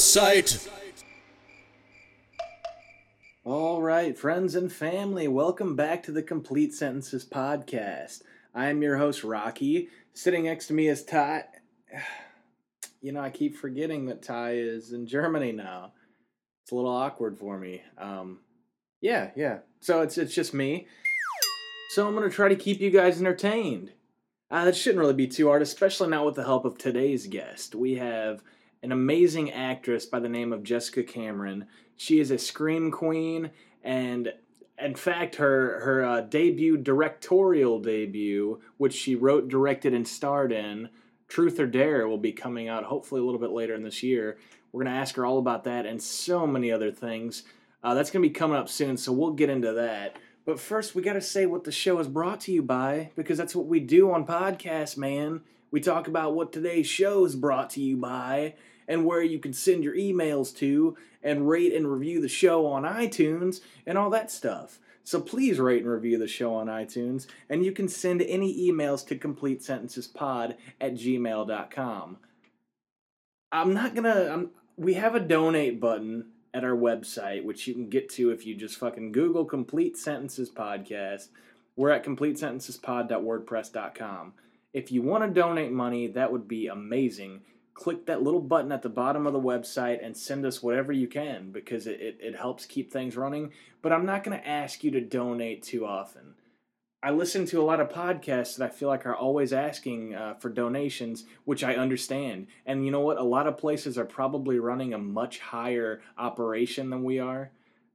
sight. All right, friends and family, welcome back to the Complete Sentences podcast. I am your host, Rocky. Sitting next to me is Ty. You know, I keep forgetting that Ty is in Germany now. It's a little awkward for me. Um, yeah, yeah. So it's it's just me. So I'm gonna try to keep you guys entertained. Uh, that shouldn't really be too hard, especially not with the help of today's guest. We have an amazing actress by the name of Jessica Cameron. She is a scream queen, and in fact, her her uh, debut directorial debut, which she wrote, directed, and starred in, Truth or Dare, will be coming out hopefully a little bit later in this year. We're gonna ask her all about that and so many other things. Uh, that's gonna be coming up soon, so we'll get into that. But first, we gotta say what the show is brought to you by, because that's what we do on podcasts, man. We talk about what today's show is brought to you by, and where you can send your emails to, and rate and review the show on iTunes, and all that stuff. So please rate and review the show on iTunes, and you can send any emails to completesentencespod at gmail.com. I'm not gonna. I'm, we have a donate button at our website, which you can get to if you just fucking Google Complete Sentences Podcast. We're at completesentencespod.wordpress.com. If you want to donate money, that would be amazing. Click that little button at the bottom of the website and send us whatever you can because it, it, it helps keep things running. But I'm not going to ask you to donate too often. I listen to a lot of podcasts that I feel like are always asking uh, for donations, which I understand. And you know what? A lot of places are probably running a much higher operation than we are.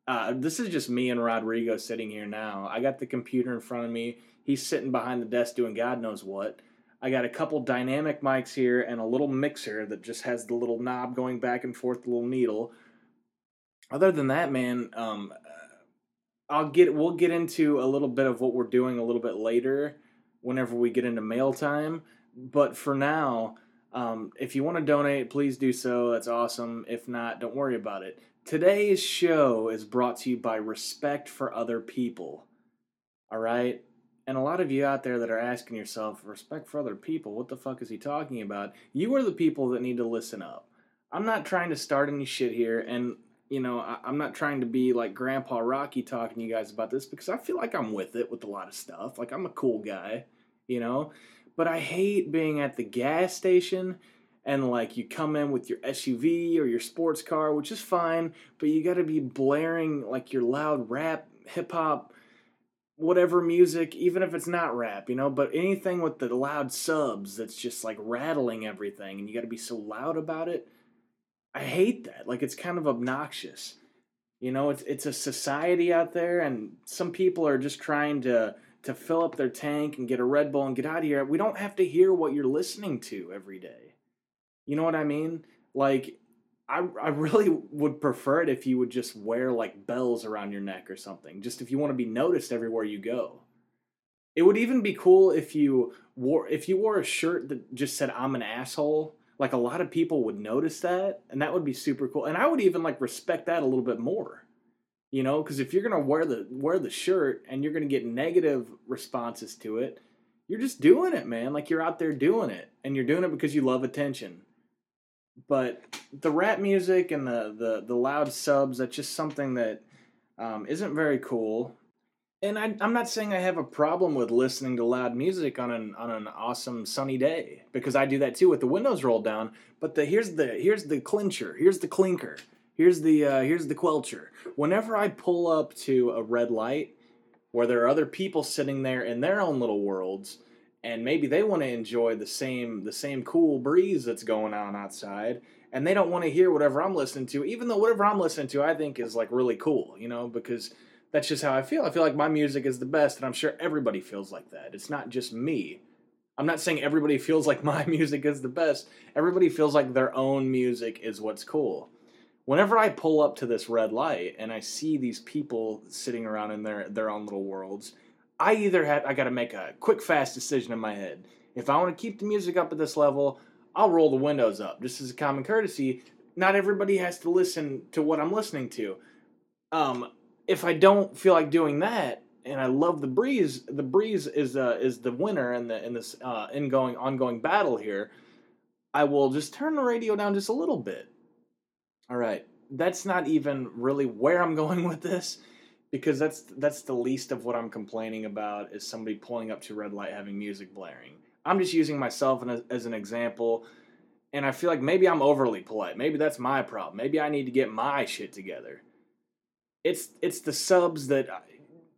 Uh, this is just me and Rodrigo sitting here now. I got the computer in front of me. He's sitting behind the desk doing God knows what. I got a couple dynamic mics here and a little mixer that just has the little knob going back and forth, the little needle. Other than that, man, um, I'll get we'll get into a little bit of what we're doing a little bit later whenever we get into mail time. But for now, um, if you want to donate, please do so. That's awesome. If not, don't worry about it. Today's show is brought to you by Respect for Other People. All right? And a lot of you out there that are asking yourself, respect for other people, what the fuck is he talking about? You are the people that need to listen up. I'm not trying to start any shit here, and you know, I, am not trying to be like Grandpa Rocky talking to you guys about this because I feel like I'm with it with a lot of stuff. Like I'm a cool guy, you know, but I hate being at the gas station and like you come in with your SUV or your sports car, which is fine, but you got to be blaring like your loud rap, hip hop, whatever music, even if it's not rap, you know, but anything with the loud subs that's just like rattling everything and you got to be so loud about it I hate that. Like it's kind of obnoxious. You know, it's it's a society out there, and some people are just trying to to fill up their tank and get a Red Bull and get out of here. We don't have to hear what you're listening to every day. You know what I mean? Like, I I really would prefer it if you would just wear like bells around your neck or something. Just if you want to be noticed everywhere you go. It would even be cool if you wore if you wore a shirt that just said "I'm an asshole." like a lot of people would notice that and that would be super cool and i would even like respect that a little bit more you know because if you're gonna wear the wear the shirt and you're gonna get negative responses to it you're just doing it man like you're out there doing it and you're doing it because you love attention but the rap music and the the, the loud subs that's just something that um, not very cool and I, am not saying I have a problem with listening to loud music on an on an awesome sunny day because I do that too with the windows rolled down. But the here's the here's the clincher, here's the clinker, here's the uh, here's the quelcher. Whenever I pull up to a red light where there are other people sitting there in their own little worlds, and maybe they want to enjoy the same the same cool breeze that's going on outside, and they don't want to hear whatever I'm listening to, even though whatever I'm listening to I think is like really cool, you know, because that's just how I feel. I feel like my music is the best, and I'm sure everybody feels like that. It's not just me. I'm not saying everybody feels like my music is the best. Everybody feels like their own music is what's cool. Whenever I pull up to this red light and I see these people sitting around in their their own little worlds, I either have I got to make a quick fast decision in my head. If I want to keep the music up at this level, I'll roll the windows up just as a common courtesy. Not everybody has to listen to what I'm listening to. Um, if I don't feel like doing that, and I love the breeze, the breeze is uh, is the winner in the in this uh, ongoing battle here. I will just turn the radio down just a little bit, All right. That's not even really where I'm going with this because that's that's the least of what I'm complaining about is somebody pulling up to red light having music blaring. I'm just using myself as an example and I feel like maybe I'm overly polite. Maybe that's my problem. Maybe I need to get my shit together. It's it's the subs that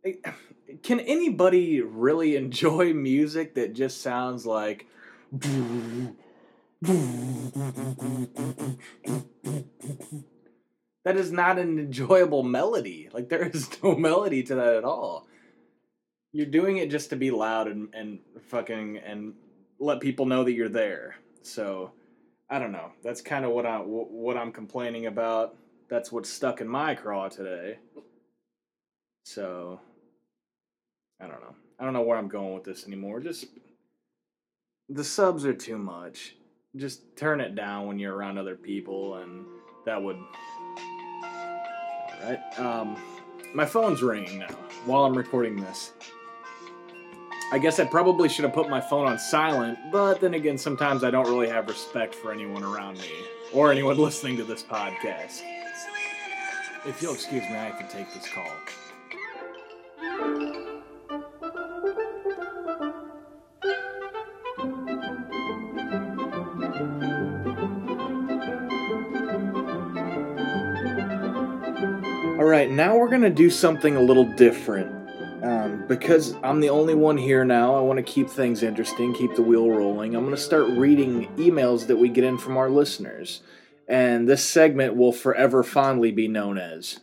can anybody really enjoy music that just sounds like that is not an enjoyable melody. Like there is no melody to that at all. You're doing it just to be loud and, and fucking and let people know that you're there. So I don't know. That's kind of what I what I'm complaining about. That's what's stuck in my craw today. So I don't know. I don't know where I'm going with this anymore. Just the subs are too much. Just turn it down when you're around other people, and that would. Right. Um, my phone's ringing now while I'm recording this. I guess I probably should have put my phone on silent, but then again, sometimes I don't really have respect for anyone around me or anyone listening to this podcast. If you'll excuse me, I can take this call. Now we're going to do something a little different. Um, because I'm the only one here now, I want to keep things interesting, keep the wheel rolling. I'm going to start reading emails that we get in from our listeners. And this segment will forever fondly be known as.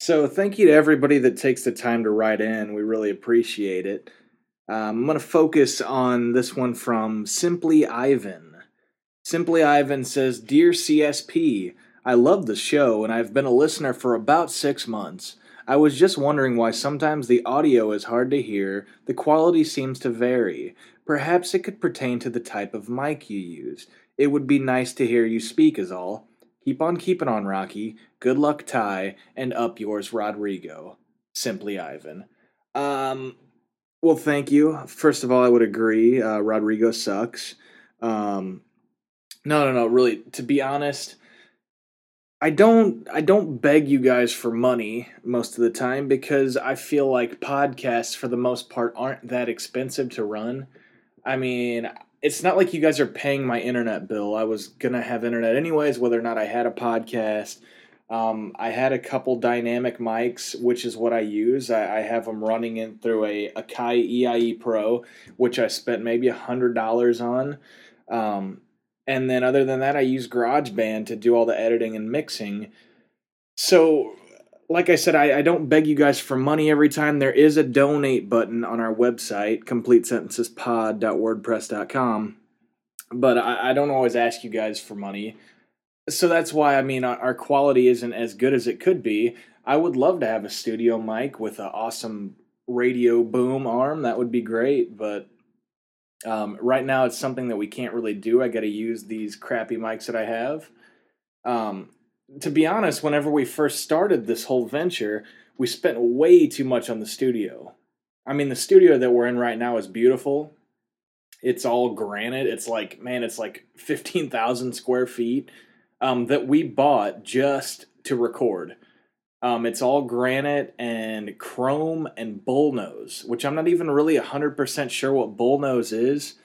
So, thank you to everybody that takes the time to write in. We really appreciate it. Um, I'm going to focus on this one from Simply Ivan. Simply Ivan says Dear CSP, I love the show and I've been a listener for about six months. I was just wondering why sometimes the audio is hard to hear, the quality seems to vary. Perhaps it could pertain to the type of mic you use. It would be nice to hear you speak, is all. Keep on keeping on, Rocky. Good luck, Ty, and up yours, Rodrigo. Simply Ivan. Um, well, thank you. First of all, I would agree. Uh, Rodrigo sucks. Um, no, no, no. Really, to be honest, I don't I don't beg you guys for money most of the time because I feel like podcasts for the most part aren't that expensive to run. I mean, it's not like you guys are paying my internet bill. I was going to have internet anyways whether or not I had a podcast. Um, I had a couple dynamic mics, which is what I use. I, I have them running in through a Akai EIE Pro, which I spent maybe a hundred dollars on. Um, and then other than that, I use GarageBand to do all the editing and mixing. So, like I said, I, I don't beg you guys for money every time. There is a donate button on our website, completesentencespod.wordpress.com. But I, I don't always ask you guys for money. So that's why, I mean, our quality isn't as good as it could be. I would love to have a studio mic with an awesome radio boom arm. That would be great, but um, right now, it's something that we can't really do. I got to use these crappy mics that I have. Um, to be honest, whenever we first started this whole venture, we spent way too much on the studio. I mean, the studio that we're in right now is beautiful. It's all granite. It's like, man, it's like 15,000 square feet um, that we bought just to record. Um, it's all granite and chrome and bullnose, which I'm not even really 100% sure what bullnose is.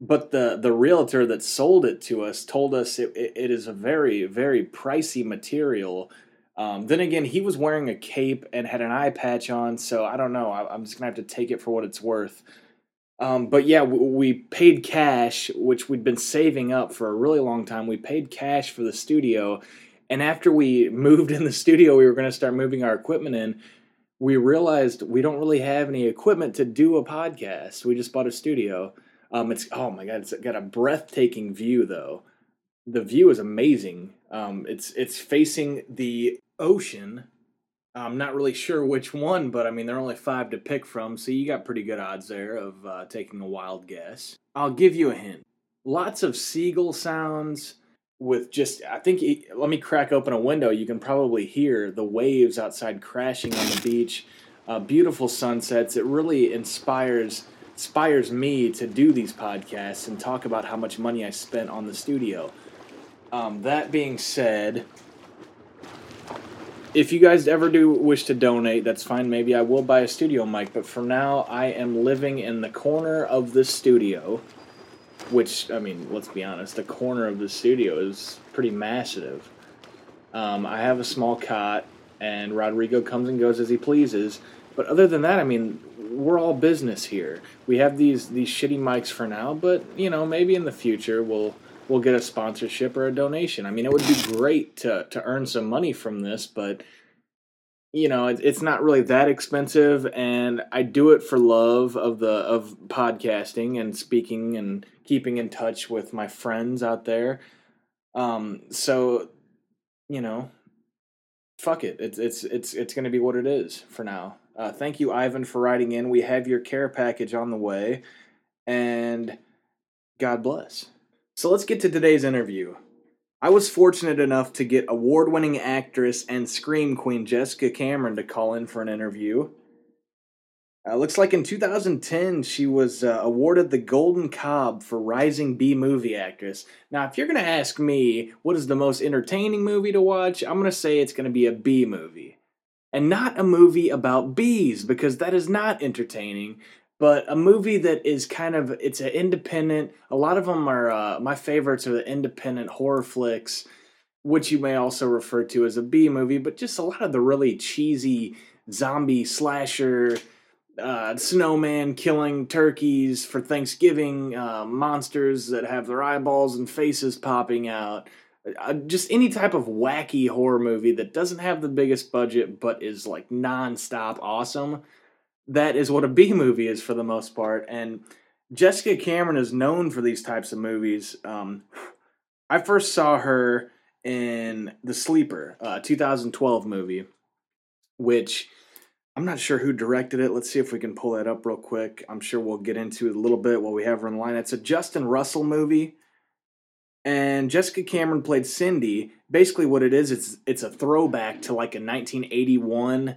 But the, the realtor that sold it to us told us it, it, it is a very, very pricey material. Um, then again, he was wearing a cape and had an eye patch on, so I don't know. I, am just going to have to take it for what it's worth. Um, but yeah, we, we paid cash, which we'd been saving up for a really long time. We paid cash for the studio and after we moved in the studio, we were going to start moving our equipment in. We realized we don't really have any equipment to do a podcast. We just bought a studio. Um, it's oh my god, it's got a breathtaking view though. The view is amazing. Um, it's it's facing the ocean. I'm not really sure which one, but I mean there are only five to pick from, so you got pretty good odds there of uh, taking a wild guess. I'll give you a hint. Lots of seagull sounds, with just I think let me crack open a window. You can probably hear the waves outside crashing on the beach. Uh, beautiful sunsets. It really inspires inspires me to do these podcasts and talk about how much money I spent on the studio. Um, that being said, if you guys ever do wish to donate, that's fine. Maybe I will buy a studio mic, but for now, I am living in the corner of the studio. Which, I mean, let's be honest, the corner of the studio is pretty massive. Um, I have a small cot, and Rodrigo comes and goes as he pleases. But other than that, I mean, we're all business here. We have these these shitty mics for now, but you know, maybe in the future we'll we'll get a sponsorship or a donation. I mean, it would be great to to earn some money from this, but you know, it, it's not really that expensive, and I do it for love of the of podcasting and speaking and keeping in touch with my friends out there. Um, so you know, fuck it. It's it's it's it's going to be what it is for now. Uh, thank you, Ivan, for writing in. We have your care package on the way, and God bless. So let's get to today's interview. I was fortunate enough to get award winning actress and Scream Queen Jessica Cameron to call in for an interview. Uh, looks like in 2010 she was uh, awarded the Golden Cob for Rising B Movie Actress. Now, if you're going to ask me what is the most entertaining movie to watch, I'm going to say it's going to be a B movie. And not a movie about bees, because that is not entertaining but a movie that is kind of it's an independent a lot of them are uh, my favorites are the independent horror flicks which you may also refer to as a b movie but just a lot of the really cheesy zombie slasher uh, snowman killing turkeys for thanksgiving uh, monsters that have their eyeballs and faces popping out uh, just any type of wacky horror movie that doesn't have the biggest budget but is like non-stop awesome that is what a B movie is for the most part. And Jessica Cameron is known for these types of movies. Um, I first saw her in The Sleeper, uh, 2012 movie, which I'm not sure who directed it. Let's see if we can pull that up real quick. I'm sure we'll get into it a little bit while we have her in line. It's a Justin Russell movie. And Jessica Cameron played Cindy. Basically, what it is, it's it's a throwback to like a 1981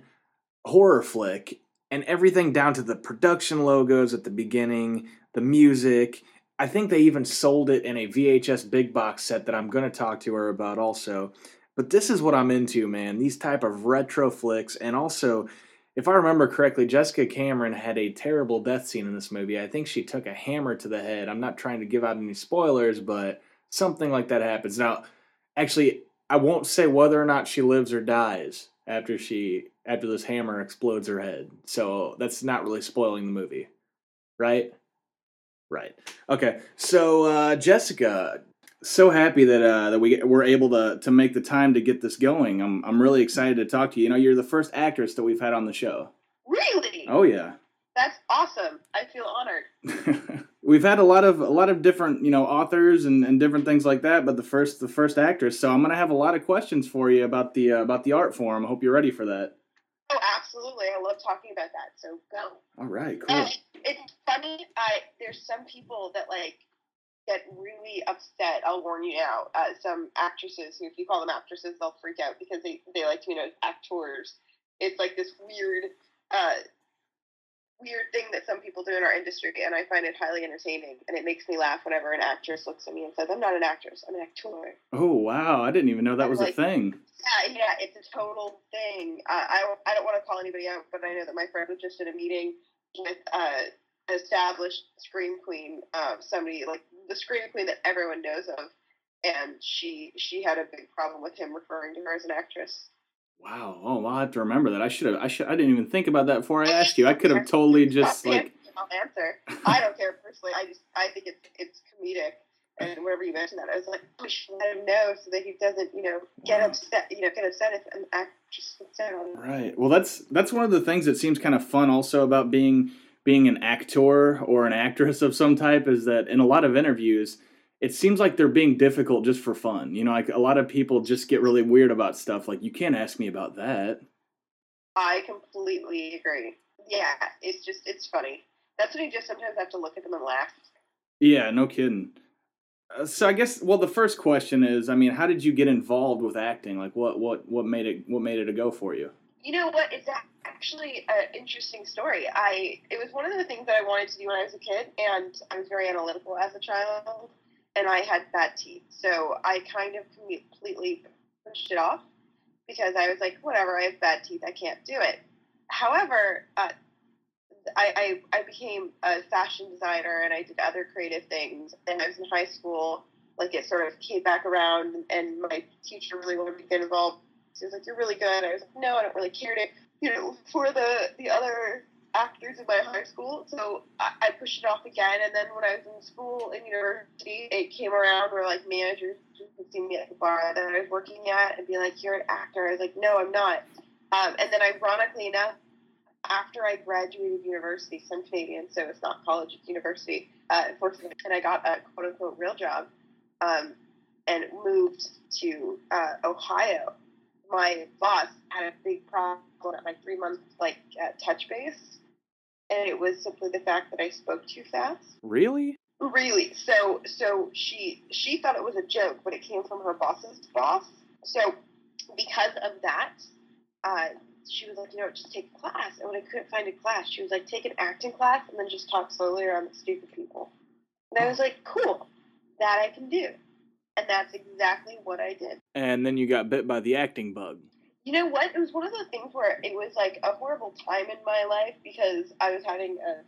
horror flick and everything down to the production logos at the beginning, the music. I think they even sold it in a VHS big box set that I'm going to talk to her about also. But this is what I'm into, man. These type of retro flicks and also if I remember correctly, Jessica Cameron had a terrible death scene in this movie. I think she took a hammer to the head. I'm not trying to give out any spoilers, but something like that happens. Now, actually, I won't say whether or not she lives or dies after she after this hammer explodes her head. So that's not really spoiling the movie, right? Right. Okay. So uh, Jessica, so happy that uh, that we were able to to make the time to get this going. I'm I'm really excited to talk to you. You know, you're the first actress that we've had on the show. Really? Oh yeah. That's awesome. I feel honored. we've had a lot of a lot of different you know authors and, and different things like that, but the first the first actress. So I'm gonna have a lot of questions for you about the uh, about the art form. I hope you're ready for that. Oh, absolutely! I love talking about that. So go. All right, cool. Uh, it's funny. I there's some people that like get really upset. I'll warn you now. Uh, some actresses who, if you call them actresses, they'll freak out because they they like to be known as actors. It's like this weird. Uh, weird thing that some people do in our industry, and I find it highly entertaining. And it makes me laugh whenever an actress looks at me and says, "I'm not an actress. I'm an actor." Oh wow! I didn't even know that was like, a thing. Yeah, yeah, it's a total thing. I, I, I don't want to call anybody out, but I know that my friend was just in a meeting with uh, established scream queen, uh, somebody like the scream queen that everyone knows of, and she she had a big problem with him referring to her as an actress. Wow. Oh, well, I have to remember that. I should have. I should. I didn't even think about that before I asked you. I could have totally just like. I'll answer. I don't care personally. I just I think it's it's comedic. And whenever you mention that, I was like, I should let him know so that he doesn't, you know, get wow. upset. You know, get upset if an actress down. Right. Well, that's that's one of the things that seems kind of fun also about being being an actor or an actress of some type is that in a lot of interviews it seems like they're being difficult just for fun. You know, like a lot of people just get really weird about stuff. Like, you can't ask me about that. I completely agree. Yeah, it's just, it's funny. That's when you just sometimes have to look at them and laugh. Yeah, no kidding. Uh, so I guess, well, the first question is, I mean, how did you get involved with acting? Like, what, what, what made it, what made it a go for you? You know what? It's actually an interesting story. I, it was one of the things that I wanted to do when I was a kid, and I was very analytical as a child and I had bad teeth. So I kind of completely pushed it off because I was like, whatever, I have bad teeth, I can't do it. However, uh, I, I, I became a fashion designer and I did other creative things. And I was in high school, like it sort of came back around, and my teacher really wanted to get involved. She was like, "You're really good." I was like, "No, I don't really care to, you know, for the the other actors in my high school." So I, I pushed it off again. And then when I was in school in university, it came around where like managers would see me at the bar that I was working at and be like, "You're an actor." I was like, "No, I'm not." Um, and then ironically enough, after I graduated university, so I'm Canadian, so it's not college, it's university, uh, and I got a quote unquote real job um, and moved to uh, Ohio. My boss had a big problem at my three month like uh, touch base, and it was simply the fact that I spoke too fast. Really? Really. So so she she thought it was a joke, but it came from her boss's boss. So because of that, uh, she was like, you know, just take a class. And when I couldn't find a class, she was like, take an acting class and then just talk slowly around the stupid people. And I was like, cool, that I can do. And that's exactly what I did. And then you got bit by the acting bug. You know what? It was one of those things where it was like a horrible time in my life because I was having a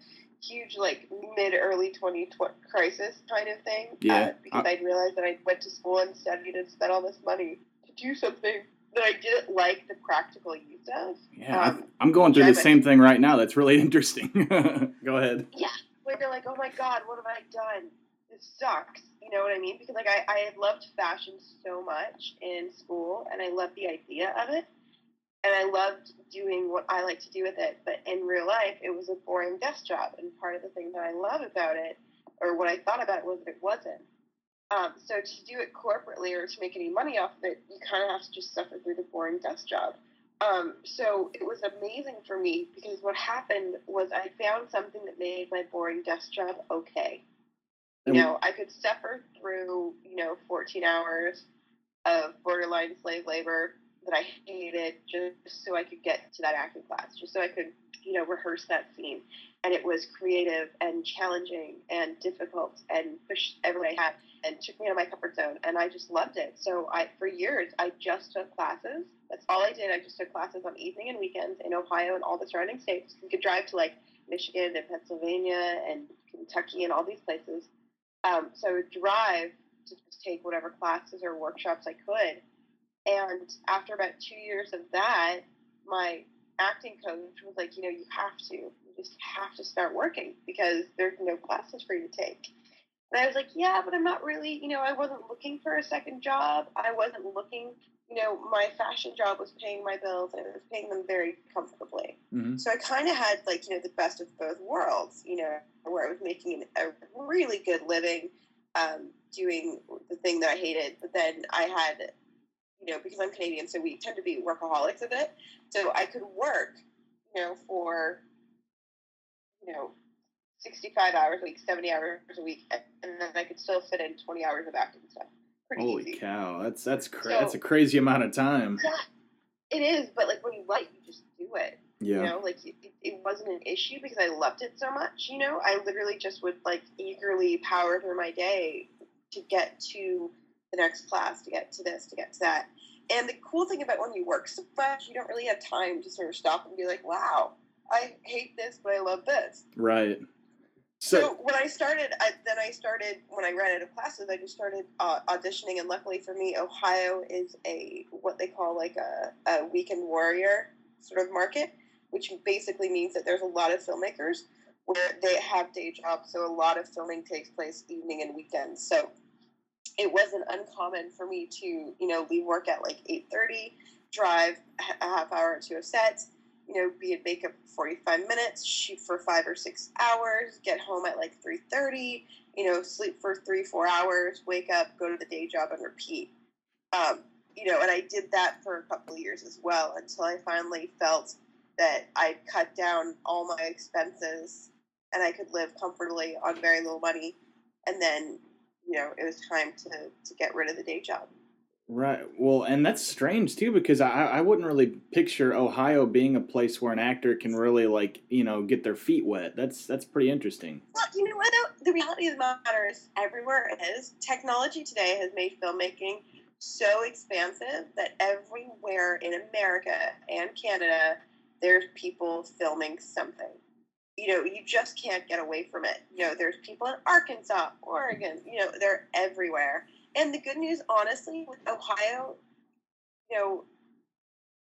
huge, like, mid early 20 crisis kind of thing. Yeah. Uh, because I, I'd realized that I went to school and studied and spent all this money to do something that I didn't like the practical use of. Yeah, um, I'm going through the same thing right now. That's really interesting. Go ahead. Yeah, where you're like, oh my god, what have I done? Sucks. You know what I mean? Because like I, I loved fashion so much in school, and I loved the idea of it, and I loved doing what I like to do with it. But in real life, it was a boring desk job, and part of the thing that I love about it, or what I thought about it, was that it wasn't. Um, so to do it corporately or to make any money off of it, you kind of have to just suffer through the boring desk job. Um, so it was amazing for me because what happened was I found something that made my boring desk job okay. You know, I could suffer through, you know, 14 hours of borderline slave labor that I hated just so I could get to that acting class, just so I could, you know, rehearse that scene. And it was creative and challenging and difficult and pushed everything I had and took me out of my comfort zone and I just loved it. So I for years I just took classes. That's all I did. I just took classes on evening and weekends in Ohio and all the surrounding states. You could drive to like Michigan and Pennsylvania and Kentucky and all these places. Um, so I would drive to just take whatever classes or workshops I could. And after about two years of that, my acting coach was like, you know, you have to, you just have to start working because there's no classes for you to take. And I was like, yeah, but I'm not really, you know, I wasn't looking for a second job. I wasn't looking, you know, my fashion job was paying my bills and it was paying them very comfortably. Mm-hmm. So I kind of had like, you know, the best of both worlds, you know, where I was making a really good living um, doing the thing that I hated. But then I had, you know, because I'm Canadian, so we tend to be workaholics a bit. So I could work, you know, for, you know, 65 hours a week, 70 hours a week, and then I could still fit in 20 hours of acting stuff. Pretty Holy easy. cow, that's that's cra- so, that's a crazy amount of time. Yeah, it is, but like when you like, you just do it. Yeah. You know, like it, it wasn't an issue because I loved it so much. You know, I literally just would like eagerly power through my day to get to the next class, to get to this, to get to that. And the cool thing about when you work so much, you don't really have time to sort of stop and be like, wow, I hate this, but I love this. Right. So, so, when I started, I, then I started when I ran out of classes. I just started uh, auditioning, and luckily for me, Ohio is a what they call like a, a weekend warrior sort of market, which basically means that there's a lot of filmmakers where they have day jobs. So a lot of filming takes place evening and weekends. So it wasn't uncommon for me to you know leave work at like eight thirty, drive a half hour to a set you know, be in makeup for 45 minutes, shoot for five or six hours, get home at like 3.30, you know, sleep for three, four hours, wake up, go to the day job and repeat. Um, you know, and I did that for a couple years as well until I finally felt that I'd cut down all my expenses and I could live comfortably on very little money. And then, you know, it was time to, to get rid of the day job. Right. Well, and that's strange too because I I wouldn't really picture Ohio being a place where an actor can really like you know get their feet wet. That's that's pretty interesting. Well, you know what though? The reality of the matter is, everywhere is, technology today has made filmmaking so expansive that everywhere in America and Canada, there's people filming something. You know, you just can't get away from it. You know, there's people in Arkansas, Oregon. You know, they're everywhere and the good news, honestly, with Ohio, you know,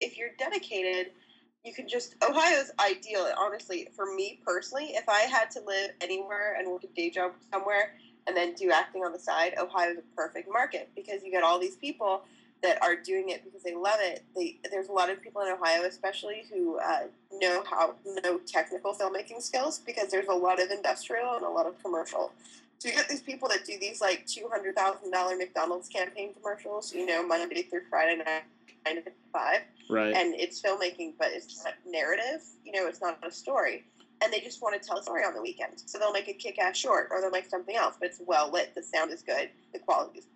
if you're dedicated, you can just Ohio's ideal. Honestly, for me personally, if I had to live anywhere and work a day job somewhere and then do acting on the side, Ohio is a perfect market because you get all these people that are doing it because they love it. They, there's a lot of people in Ohio, especially, who uh, know how know technical filmmaking skills because there's a lot of industrial and a lot of commercial. So you get these people that do these like two hundred thousand dollar McDonald's campaign commercials, you know, Monday through Friday night, nine to five. Right. And it's filmmaking, but it's not narrative. You know, it's not a story. And they just want to tell a story on the weekend. So they'll make a kick ass short or they'll make something else, but it's well lit. The sound is good. The quality is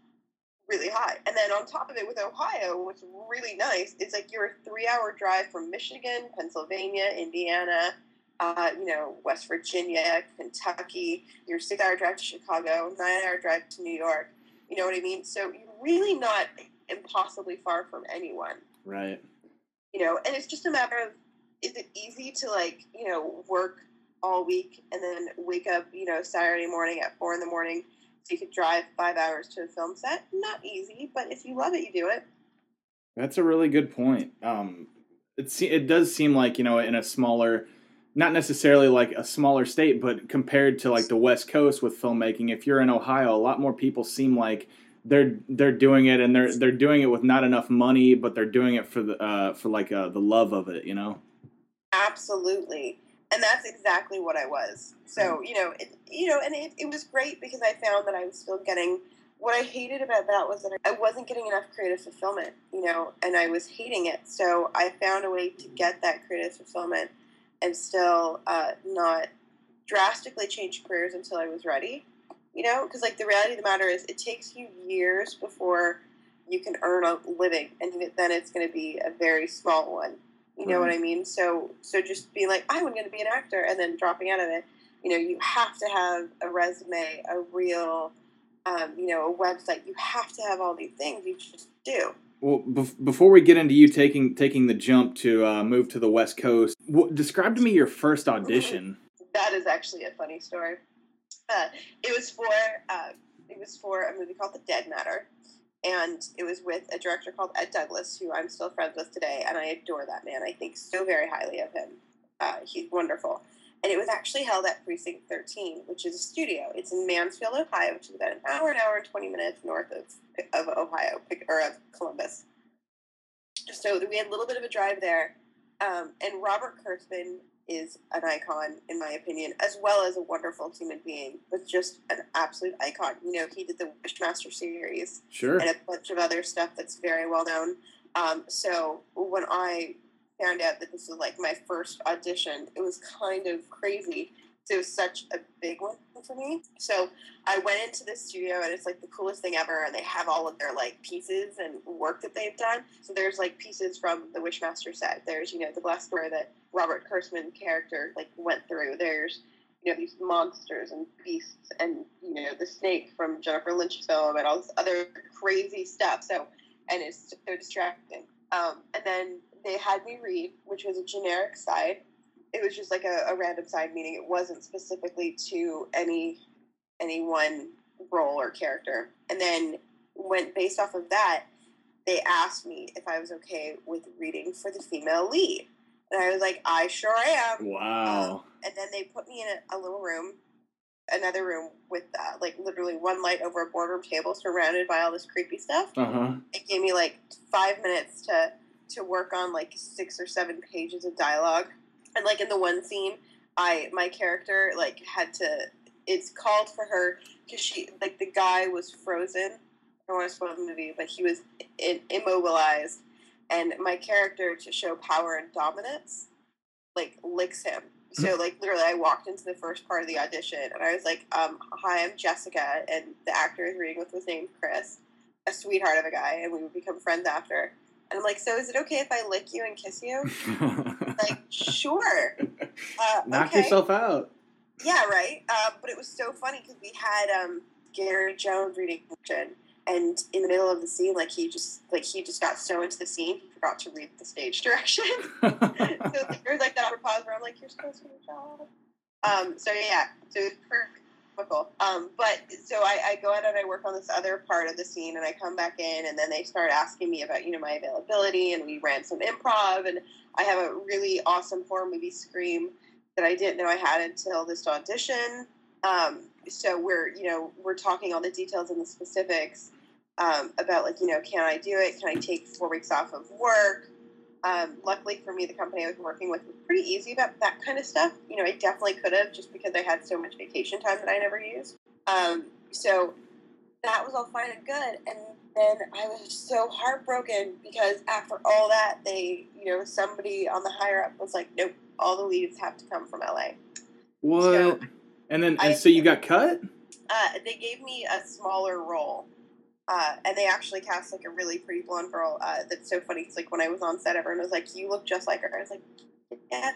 really high. And then on top of it with Ohio, what's really nice is like you're a three hour drive from Michigan, Pennsylvania, Indiana, uh, you know, West Virginia, Kentucky, your six hour drive to Chicago, nine hour drive to New York. You know what I mean? So you're really not impossibly far from anyone. Right. You know, and it's just a matter of is it easy to like, you know, work all week and then wake up, you know, Saturday morning at four in the morning so you could drive five hours to a film set? Not easy, but if you love it, you do it. That's a really good point. Um, it se- it does seem like you know in a smaller not necessarily like a smaller state, but compared to like the West Coast with filmmaking, if you're in Ohio, a lot more people seem like they're they're doing it and they're they're doing it with not enough money, but they're doing it for the uh, for like uh, the love of it, you know. Absolutely, and that's exactly what I was. So you know, it, you know, and it, it was great because I found that I was still getting. What I hated about that was that I wasn't getting enough creative fulfillment, you know, and I was hating it. So I found a way to get that creative fulfillment and still uh, not drastically change careers until I was ready. You know, because like the reality of the matter is, it takes you years before you can earn a living, and then it's going to be a very small one. You know what I mean? So, so just being like, I'm going to be an actor, and then dropping out of it. You know, you have to have a resume, a real, um, you know, a website. You have to have all these things. You just do. Well, bef- before we get into you taking taking the jump to uh, move to the West Coast, w- describe to me your first audition. That is actually a funny story. Uh, it was for uh, it was for a movie called The Dead Matter, and it was with a director called Ed Douglas, who I'm still friends with today, and I adore that man. I think so very highly of him. Uh, he's wonderful. And it was actually held at Precinct 13, which is a studio. It's in Mansfield, Ohio, which is about an hour, an hour and 20 minutes north of, of Ohio, or of Columbus. So we had a little bit of a drive there. Um, and Robert Kurtzman is an icon, in my opinion, as well as a wonderful human being, but just an absolute icon. You know, he did the Wishmaster series Sure. and a bunch of other stuff that's very well known. Um, so when I found out that this was like my first audition, it was kind of crazy. It was such a big one for me. So I went into the studio and it's like the coolest thing ever. And they have all of their like pieces and work that they've done. So there's like pieces from the Wishmaster set. There's, you know, the glass door that Robert Kurtzman character like went through. There's, you know, these monsters and beasts and, you know, the snake from Jennifer Lynch's film and all this other crazy stuff. So, and it's so distracting. Um, and then they had me read, which was a generic side. It was just like a, a random side, meaning it wasn't specifically to any any one role or character. And then went based off of that, they asked me if I was okay with reading for the female lead. And I was like, I sure am. Wow. Um, and then they put me in a, a little room, another room with uh, like literally one light over a boardroom table surrounded by all this creepy stuff. Uh huh. It gave me like five minutes to to work on like six or seven pages of dialogue. And like in the one scene, I my character like had to. It's called for her because she like the guy was frozen. I don't want to spoil the movie, but he was in, immobilized, and my character to show power and dominance, like licks him. So like literally, I walked into the first part of the audition, and I was like, um, "Hi, I'm Jessica," and the actor is reading with was named Chris, a sweetheart of a guy, and we would become friends after. And I'm like, so is it okay if I lick you and kiss you? like, sure. Uh, Knock okay. yourself out. Yeah, right. Uh, but it was so funny because we had um, Gary Jones reading fiction, and in the middle of the scene, like he just like he just got so into the scene, he forgot to read the stage direction. so there's like that awkward pause where I'm like, "You're supposed to do your job." Um, so yeah, so it's perfect. Um, but so I, I go out and I work on this other part of the scene, and I come back in, and then they start asking me about you know my availability, and we ran some improv, and I have a really awesome horror movie scream that I didn't know I had until this audition. Um, so we're you know we're talking all the details and the specifics um, about like you know can I do it? Can I take four weeks off of work? Um, luckily for me, the company I was working with was pretty easy about that kind of stuff. You know, I definitely could have just because I had so much vacation time that I never used. Um, so that was all fine and good. And then I was so heartbroken because after all that, they, you know, somebody on the higher up was like, nope, all the leads have to come from LA. What? So, and then, I- and so you got cut? Uh, they gave me a smaller role. Uh, and they actually cast like a really pretty blonde girl. Uh, that's so funny. It's like when I was on set, everyone was like, "You look just like her." I was like, "Yeah,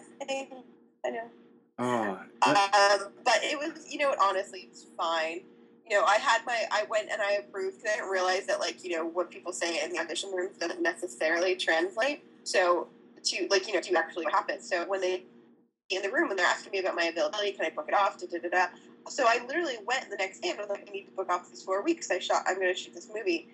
I know." Oh, that- Um, but it was, you know, honestly, it's fine. You know, I had my, I went and I approved because I didn't realize that, like, you know, what people say in the audition rooms doesn't necessarily translate. So, to, like, you know, to actually what happens. So, when they in the room and they're asking me about my availability, can I book it off? Da, da, da, da. So, I literally went the next day and I was like, I need to book off these four weeks. I shot, I'm going to shoot this movie.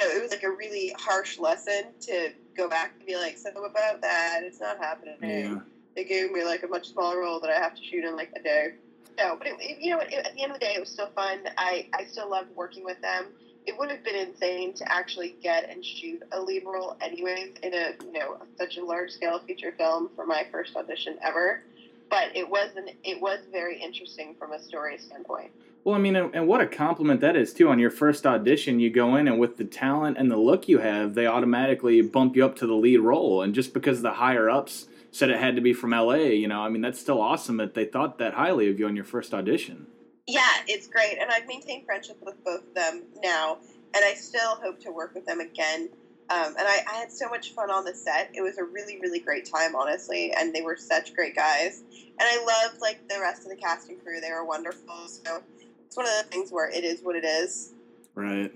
So, it was like a really harsh lesson to go back and be like, so about that, it's not happening yeah. they gave me like a much smaller role that I have to shoot in like a day. No, but it, you know, what, at the end of the day, it was still fun. I I still loved working with them. It would have been insane to actually get and shoot a lead role, anyways, in a you know such a large scale feature film for my first audition ever. But it wasn't. It was very interesting from a story standpoint. Well, I mean, and, and what a compliment that is too. On your first audition, you go in, and with the talent and the look you have, they automatically bump you up to the lead role. And just because the higher ups said it had to be from L.A., you know, I mean, that's still awesome that they thought that highly of you on your first audition. Yeah, it's great, and I've maintained friendship with both of them now, and I still hope to work with them again. Um, and I, I had so much fun on the set. It was a really, really great time, honestly, and they were such great guys. And I loved like the rest of the casting crew; they were wonderful. So it's one of the things where it is what it is. Right.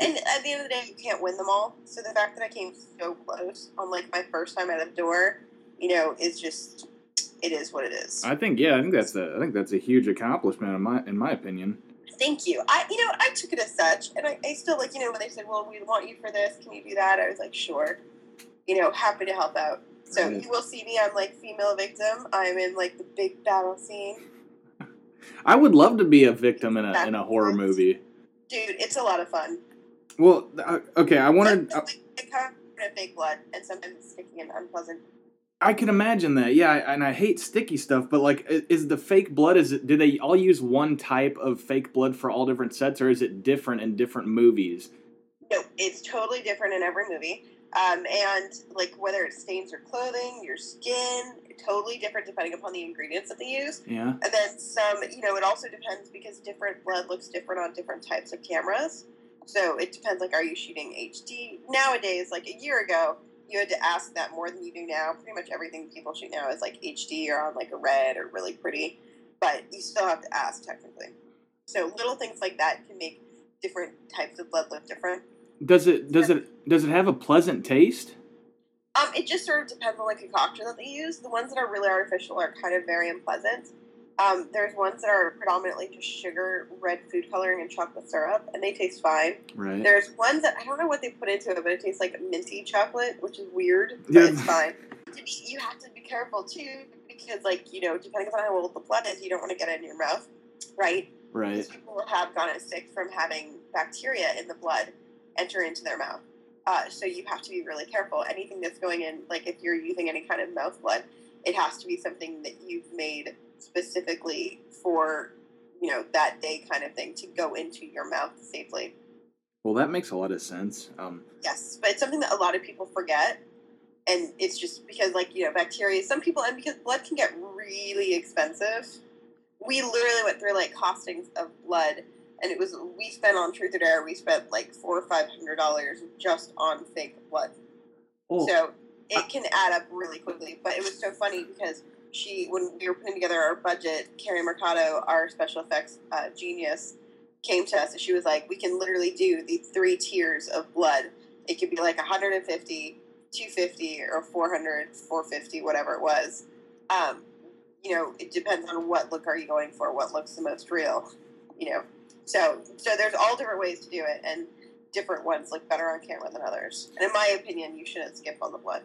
And at the end of the day, you can't win them all. So the fact that I came so close on like my first time out of the door, you know, is just it is what it is. I think yeah, I think that's a I think that's a huge accomplishment in my in my opinion. Thank you. I, you know, I took it as such, and I, I still like, you know, when they said, "Well, we want you for this. Can you do that?" I was like, "Sure." You know, happy to help out. So you will see me. I'm like female victim. I'm in like the big battle scene, I would love to be a victim in a in a horror movie. dude. It's a lot of fun. Well, uh, okay, I wanted. Sometimes I cover in fake blood, and sometimes it's sticky and unpleasant. I can imagine that. Yeah, and I hate sticky stuff. But like, is the fake blood? Is it? Do they all use one type of fake blood for all different sets, or is it different in different movies? No, it's totally different in every movie. Um, and like whether it stains your clothing, your skin, totally different depending upon the ingredients that they use. Yeah. And then some, you know, it also depends because different blood looks different on different types of cameras. So it depends, like, are you shooting HD? Nowadays, like a year ago, you had to ask that more than you do now. Pretty much everything people shoot now is like HD or on like a red or really pretty, but you still have to ask technically. So little things like that can make different types of blood look different. Does it? Does it? Does it have a pleasant taste? Um, it just sort of depends on the concoction that they use. The ones that are really artificial are kind of very unpleasant. Um, there's ones that are predominantly just sugar, red food coloring, and chocolate syrup, and they taste fine. Right. There's ones that I don't know what they put into it, but it tastes like minty chocolate, which is weird, but Yeah. it's fine. To be, you have to be careful too, because like you know, depending on how old the blood is, you don't want to get it in your mouth, right? Right. Because people have gotten sick from having bacteria in the blood enter into their mouth. Uh, so you have to be really careful. Anything that's going in, like if you're using any kind of mouth blood, it has to be something that you've made specifically for, you know, that day kind of thing to go into your mouth safely. Well, that makes a lot of sense. Um, Yes, but it's something that a lot of people forget. And it's just because, like, you know, bacteria, some people, and because blood can get really expensive. We literally went through like costings of blood and it was we spent on Truth or Dare. We spent like four or five hundred dollars just on fake blood. Oh, So it can add up really quickly. But it was so funny because she, when we were putting together our budget, Carrie Mercado, our special effects uh, genius, came to us and she was like, "We can literally do the three tiers of blood. It could be like 150, 250, or 400, 450, whatever it was. Um, you know, it depends on what look are you going for, what looks the most real. You know, so so there's all different ways to do it, and different ones look better on camera than others. And in my opinion, you shouldn't skip on the blood.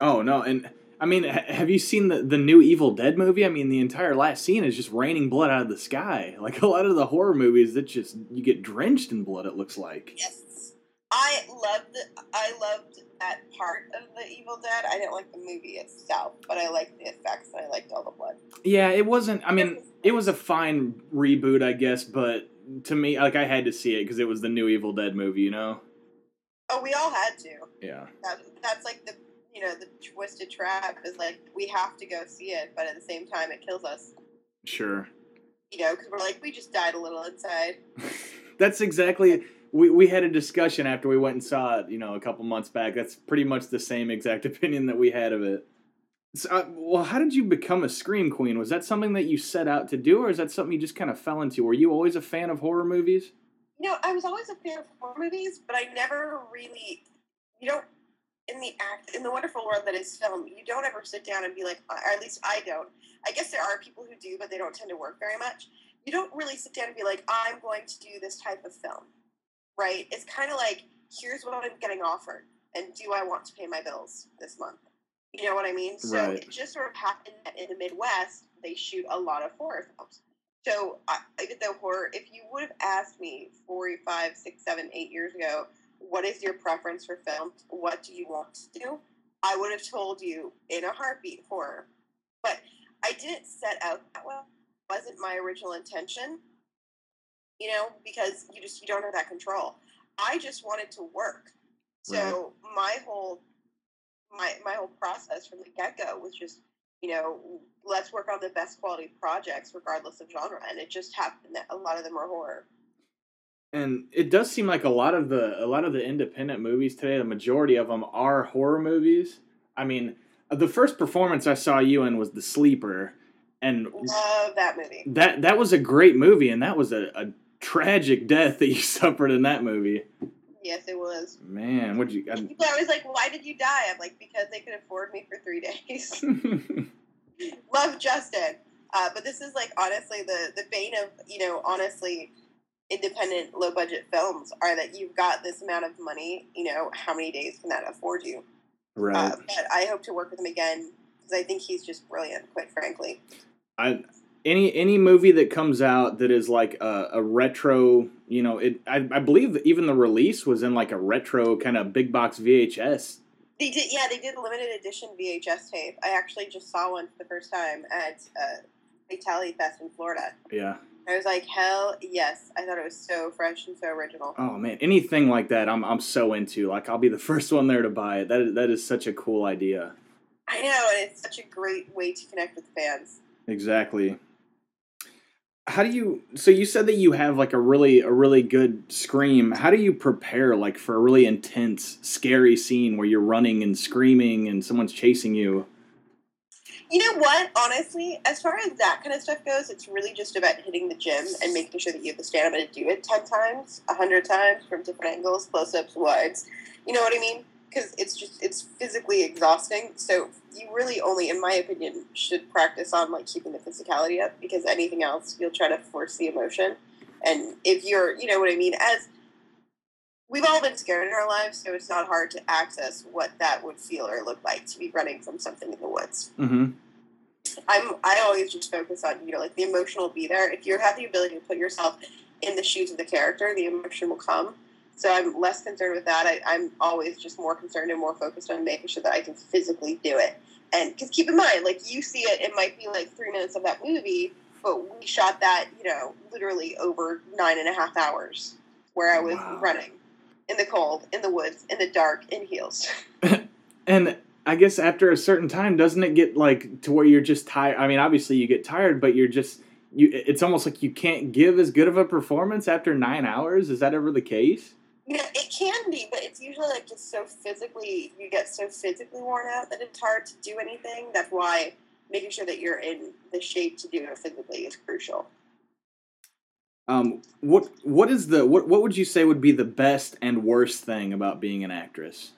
oh no, and I mean, ha- have you seen the the new Evil Dead movie? I mean, the entire last scene is just raining blood out of the sky. Like a lot of the horror movies, that just you get drenched in blood. It looks like. Yes, I loved I loved that part of the Evil Dead. I didn't like the movie itself, but I liked the effects and I liked all the blood. Yeah, it wasn't. I mean, it was a fine reboot, I guess, but to me, like I had to see it because it was the new Evil Dead movie. You know? Oh, we all had to. Yeah. That, that's like the you know the twisted trap is like we have to go see it, but at the same time it kills us. Sure. You know, because we're like we just died a little inside. That's exactly. We, we had a discussion after we went and saw it, you know, a couple months back. That's pretty much the same exact opinion that we had of it. So, uh, well, how did you become a scream queen? Was that something that you set out to do, or is that something you just kind of fell into? Were you always a fan of horror movies? You know, I was always a fan of horror movies, but I never really, you don't, in the act, in the wonderful world that is film, you don't ever sit down and be like, or at least I don't. I guess there are people who do, but they don't tend to work very much. You don't really sit down and be like, I'm going to do this type of film, right? It's kind of like, here's what I'm getting offered, and do I want to pay my bills this month? You know what I mean? So Right. it just sort of happened that in the Midwest, they shoot a lot of horror films. So, I, even though horror, if you would have asked me four, five, six, seven, eight years ago, what is your preference for films? What do you want to do? I would have told you in a heartbeat horror. But I didn't set out that way. It wasn't my original intention, you know, because you just you don't have that control. I just wanted to work. So my whole my my whole process from the get go was just you know, let's work on the best quality projects regardless of genre. And it just happened that a lot of them are horror. And it does seem like a lot of the a lot of the independent movies today, the majority of them are horror movies. I mean, the first performance I saw you in was The Sleeper, and Love that movie. that that was a great movie, and that was a, a tragic death that you suffered in that movie. Yes, it was. Man, what you? I, People are always like, why did you die? I'm like, because they could afford me for three days. Love Justin. Uh, but this is like honestly the the bane of you know honestly independent low budget films are that you've got this amount of money you know how many days can that afford you right. uh, but i hope to work with him again because i think he's just brilliant quite frankly I any any movie that comes out that is like a, a retro, you know, it. I, I believe even the release was in like a retro kind of big box VHS. they did yeah they did a limited edition vhs tape i actually just saw one for the first time at uh, fatality fest in florida Yeah. I was like hell yes i thought it was so fresh and so original Oh man, anything like that, I'm I'm so into. Like I'll be the first one there to buy it. That is, that is such a cool idea. i know and it's such a great way to connect with fans Exactly. How do you? So you said that you have like a really a really good scream. How do you prepare like for a really intense, scary scene where you're running and screaming and someone's chasing you? You know what? Honestly, as far as that kind of stuff goes, it's really just about hitting the gym and making sure that you have the stamina to do it 10 times, 100 times from different angles, close ups, wides. You know what I mean? Because it's just, it's physically exhausting. So you really only, in my opinion, should practice on like keeping the physicality up because anything else, you'll try to force the emotion. And if you're, you know what I mean, as we've all been scared in our lives, so it's not hard to access what that would feel or look like to be running from something in the woods. Mm-hmm. I'm I always just focus on you know like the emotion will be there. If you have the ability to put yourself in the shoes of the character, the emotion will come. So I'm less concerned with that. I, I'm always just more concerned and more focused on making sure that I can physically do it. And because keep in mind, like you see it, it might be like three minutes of that movie, but we shot that you know literally over nine and a half hours, where I was Wow. running in the cold, in the woods, in the dark, in heels. And I guess after a certain time, doesn't it get like to where you're just tired? I mean, obviously you get tired, but you're just you it's almost like you can't give as good of a performance after nine hours. Is that ever the case? Yeah, it can be, but it's usually like just so physically you get so physically worn out that it's hard to do anything. That's why making sure that you're in the shape to do it physically is crucial. Um, what what is the what what would you say would be the best and worst thing about being an actress?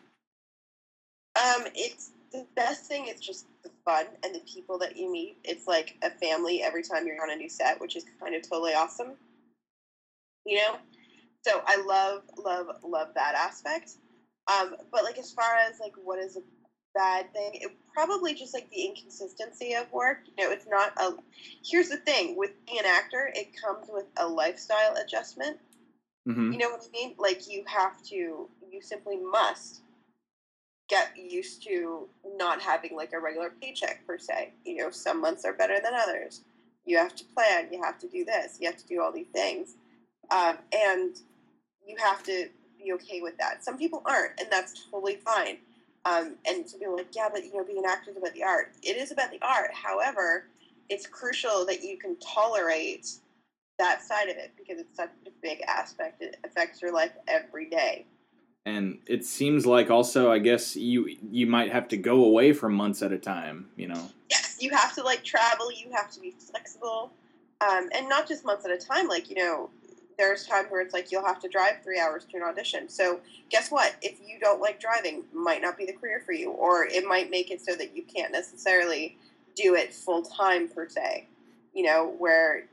Um, it's the best thing is just the fun and the people that you meet. It's like a family every time you're on a new set, which is kind of totally awesome. You know, so I love love love that aspect. Um, but like as far as like what is a bad thing, it probably just like the inconsistency of work. You know, it's not a. Here's the thing with being an actor, it comes with a lifestyle adjustment. Mm-hmm. You know what I mean? Like you have to, you simply must get used to not having like a regular paycheck per se. You know, some months are better than others. You have to plan. You have to do this. You have to do all these things, um, and you have to be okay with that. Some people aren't, and that's totally fine. Um, and to be like, yeah, but you know, being an actor is about the art. It is about the art. However, it's crucial that you can tolerate that side of it because it's such a big aspect. It affects your life every day. And it seems like also, I guess you you might have to go away for months at a time. You know. Yes, you have to like travel. You have to be flexible, um, and not just months at a time. Like you know, there's times where it's like you'll have to drive three hours to an audition. So guess what? If you don't like driving, might not be the career for you, or it might make it so that you can't necessarily do it full time per se. You know, where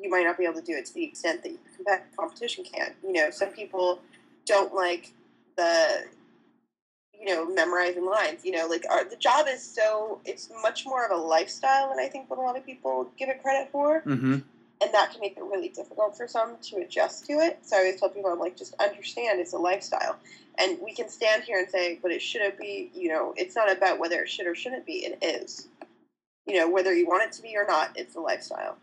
you might not be able to do it to the extent that competition can. You know, some people don't like the you know memorizing lines you know like our, the job is so it's much more of a lifestyle than i think what a lot of people give it credit for Mm-hmm. And that can make it really difficult for some to adjust to it. So i always tell people i'm like just understand it's a lifestyle. And we can stand here and say but it shouldn't be you know it's not about whether it should or shouldn't be it is. You know whether you want it to be or not it's a lifestyle.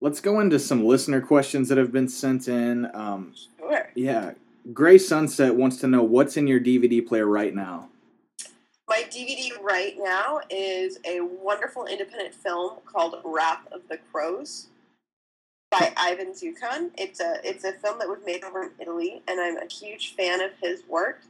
Let's go into some listener questions that have been sent in. Um, sure. yeah, Gray Sunset wants to know what's in your DVD player right now. My DVD right now is a wonderful independent film called Wrath of the Crows by Ivan Zuccon. It's a it's a film that was made over in Italy, and I'm a huge fan of his work.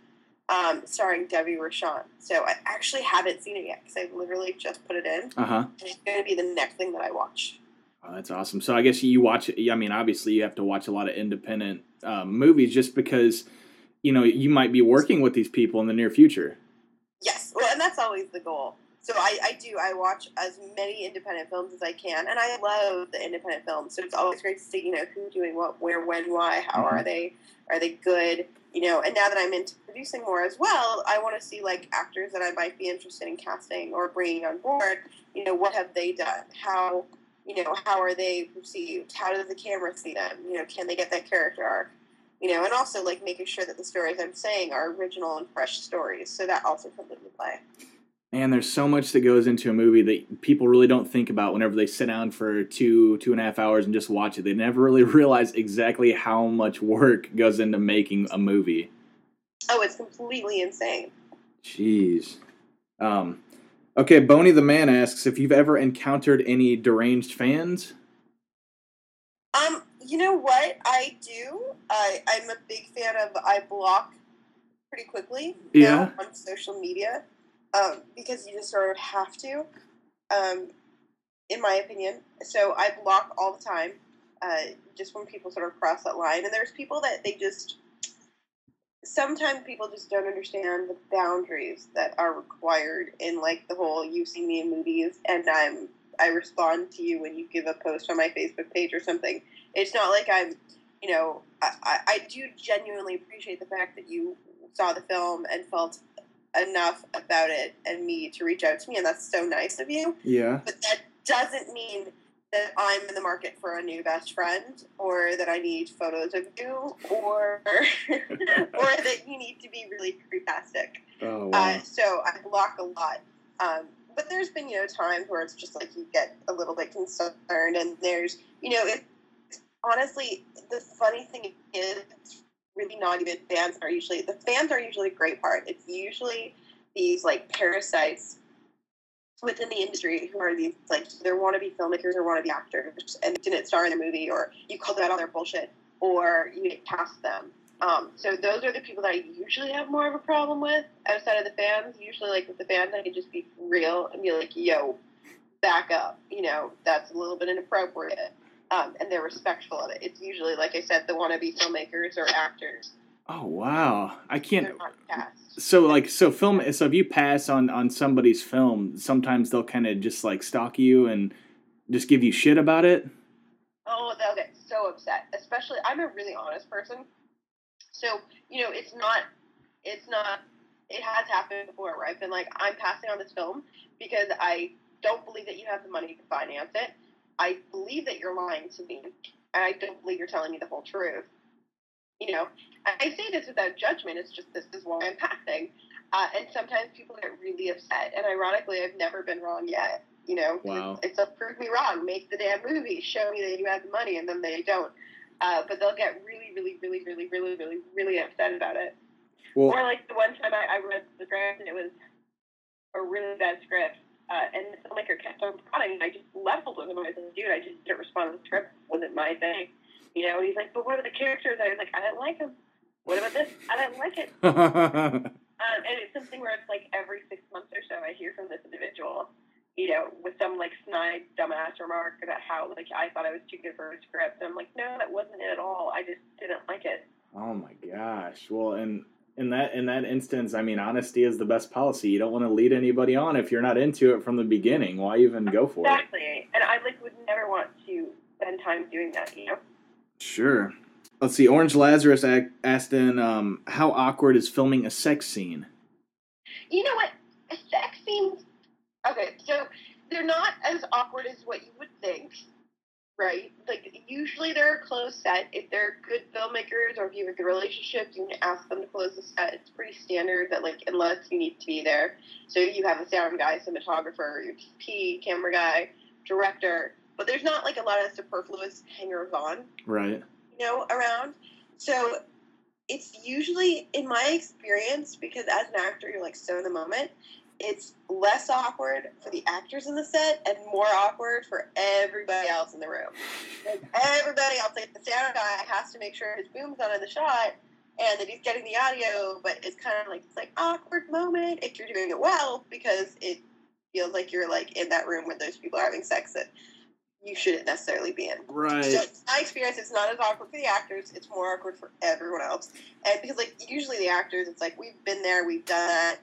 Um, starring Debbie Rochon. So I actually haven't seen it yet because I literally just put it in. Uh huh. And it's going to be the next thing that I watch. Oh, that's awesome. So I guess you watch. I mean, obviously you have to watch a lot of independent um, movies just because you know you might be working with these people in the near future. Yes, well, and that's always the goal. So I, I do. I watch as many independent films as I can, and I love the independent films. So it's always great to see, you know, who's doing what, where, when, why, how are mm-hmm. they? Are they good? You know, and now that I'm into producing more as well, I want to see like actors that I might be interested in casting or bringing on board. You know, what have they done? How, you know, how are they perceived? How does the camera see them? You know, can they get that character arc? You know, and also like making sure that the stories I'm saying are original and fresh stories. So that also comes into play. And there's so much that goes into a movie that people really don't think about whenever they sit down for two, two and a half hours and just watch it. They never really realize exactly how much work goes into making a movie. Oh, it's completely insane. Jeez. Um, okay, Boney the Man asks if you've ever encountered any deranged fans. You know what? I do. I I'm a big fan of I block pretty quickly Yeah. on social media. Um, because you just sort of have to. Um, in my opinion. So I block all the time. Uh, just when people sort of cross that line. And there's people that they just sometimes people just don't understand the boundaries that are required in like the whole you see me in movies and I'm I respond to you when you give a post on my Facebook page or something. It's not like I'm, you know, I, I, I do genuinely appreciate the fact that you saw the film and felt enough about it and me to reach out to me, and that's so nice of you. Yeah. But that doesn't mean that I'm in the market for a new best friend, or that I need photos of you, or or that you need to be really creepastic. Oh Uh, so I block a lot. Um, but there's been, you know, times where it's just like you get a little bit concerned, and there's, you know, it, honestly, the funny thing is, really not even fans are usually, the fans are usually a great part. It's usually these like parasites within the industry who are these like they're wannabe filmmakers or wannabe actors and didn't star in the movie or you called them out on their bullshit or you get past them. Um, so those are the people that I usually have more of a problem with outside of the fans. Usually, like with the fans, I can just be real and be like, "Yo, back up." You know, that's a little bit inappropriate, um, and they're respectful of it. It's usually, like I said, the wannabe filmmakers or actors. Oh wow, I can't. They're not cast. So like so film so if you pass on on somebody's film, sometimes they'll kind of just like stalk you and just give you shit about it. Oh, they'll get so upset. Especially, I'm a really honest person, so you know, it's not, it's not. It has happened before where I've been like, I'm passing on this film because I don't believe that you have the money to finance it. I believe that you're lying to me, and I don't believe you're telling me the whole truth. You know, I say this without judgment. It's just this is why I'm passing. Uh, and sometimes people get really upset. And ironically, I've never been wrong yet. You know, Wow. it's a prove me wrong, make the damn movie, show me that you have the money, and then they don't. Uh, but they'll get really, really, really, really, really, really, really upset about it. Well, Or like the one time I, I read the script and it was a really bad script, uh, and the filmmaker kept on prodding, and I just leveled with him. I was like, dude, I just didn't respond to the script. wasn't my thing. You know, and he's like, but what are the characters? I was like, I didn't like them. What about this? I didn't like it. Um, and it's something where it's like every six months or so I hear from this individual, you know, with some like snide dumbass remark about how like I thought I was too good for a script. And I'm like, no, that wasn't it at all. I just didn't like it. oh my gosh. Well, in in that in that instance, I mean, honesty is the best policy. You don't want to lead anybody on if you're not into it from the beginning. Why even go for it? Exactly. And I like would never want to spend time doing that, you know? Sure. Let's see. Orange Lazarus ac- asked in, um, how awkward is filming a sex scene? You know what? A Sex scenes. Okay, so they're not as awkward as what you would think, right? Like usually they're a closed set. If they're good filmmakers or if you have a good relationship, you can ask them to close the set. It's pretty standard that like unless you need to be there. So you have a sound guy, cinematographer, your DP, camera guy, director. But there's not like a lot of superfluous hangers on Right. you know, around. So it's usually, in my experience, because as an actor, you're like so in the moment, it's less awkward for the actors in the set and more awkward for everybody else in the room. Like everybody else, like the sound guy has to make sure his boom's on in the shot and that he's getting the audio, but it's kind of like it's like awkward moment if you're doing it well because it feels like you're like in that room where those people are having sex that you shouldn't necessarily be in. Right. So my experience, it's not as awkward for the actors. It's more awkward for everyone else. And because like usually the actors, it's like we've been there, we've done that.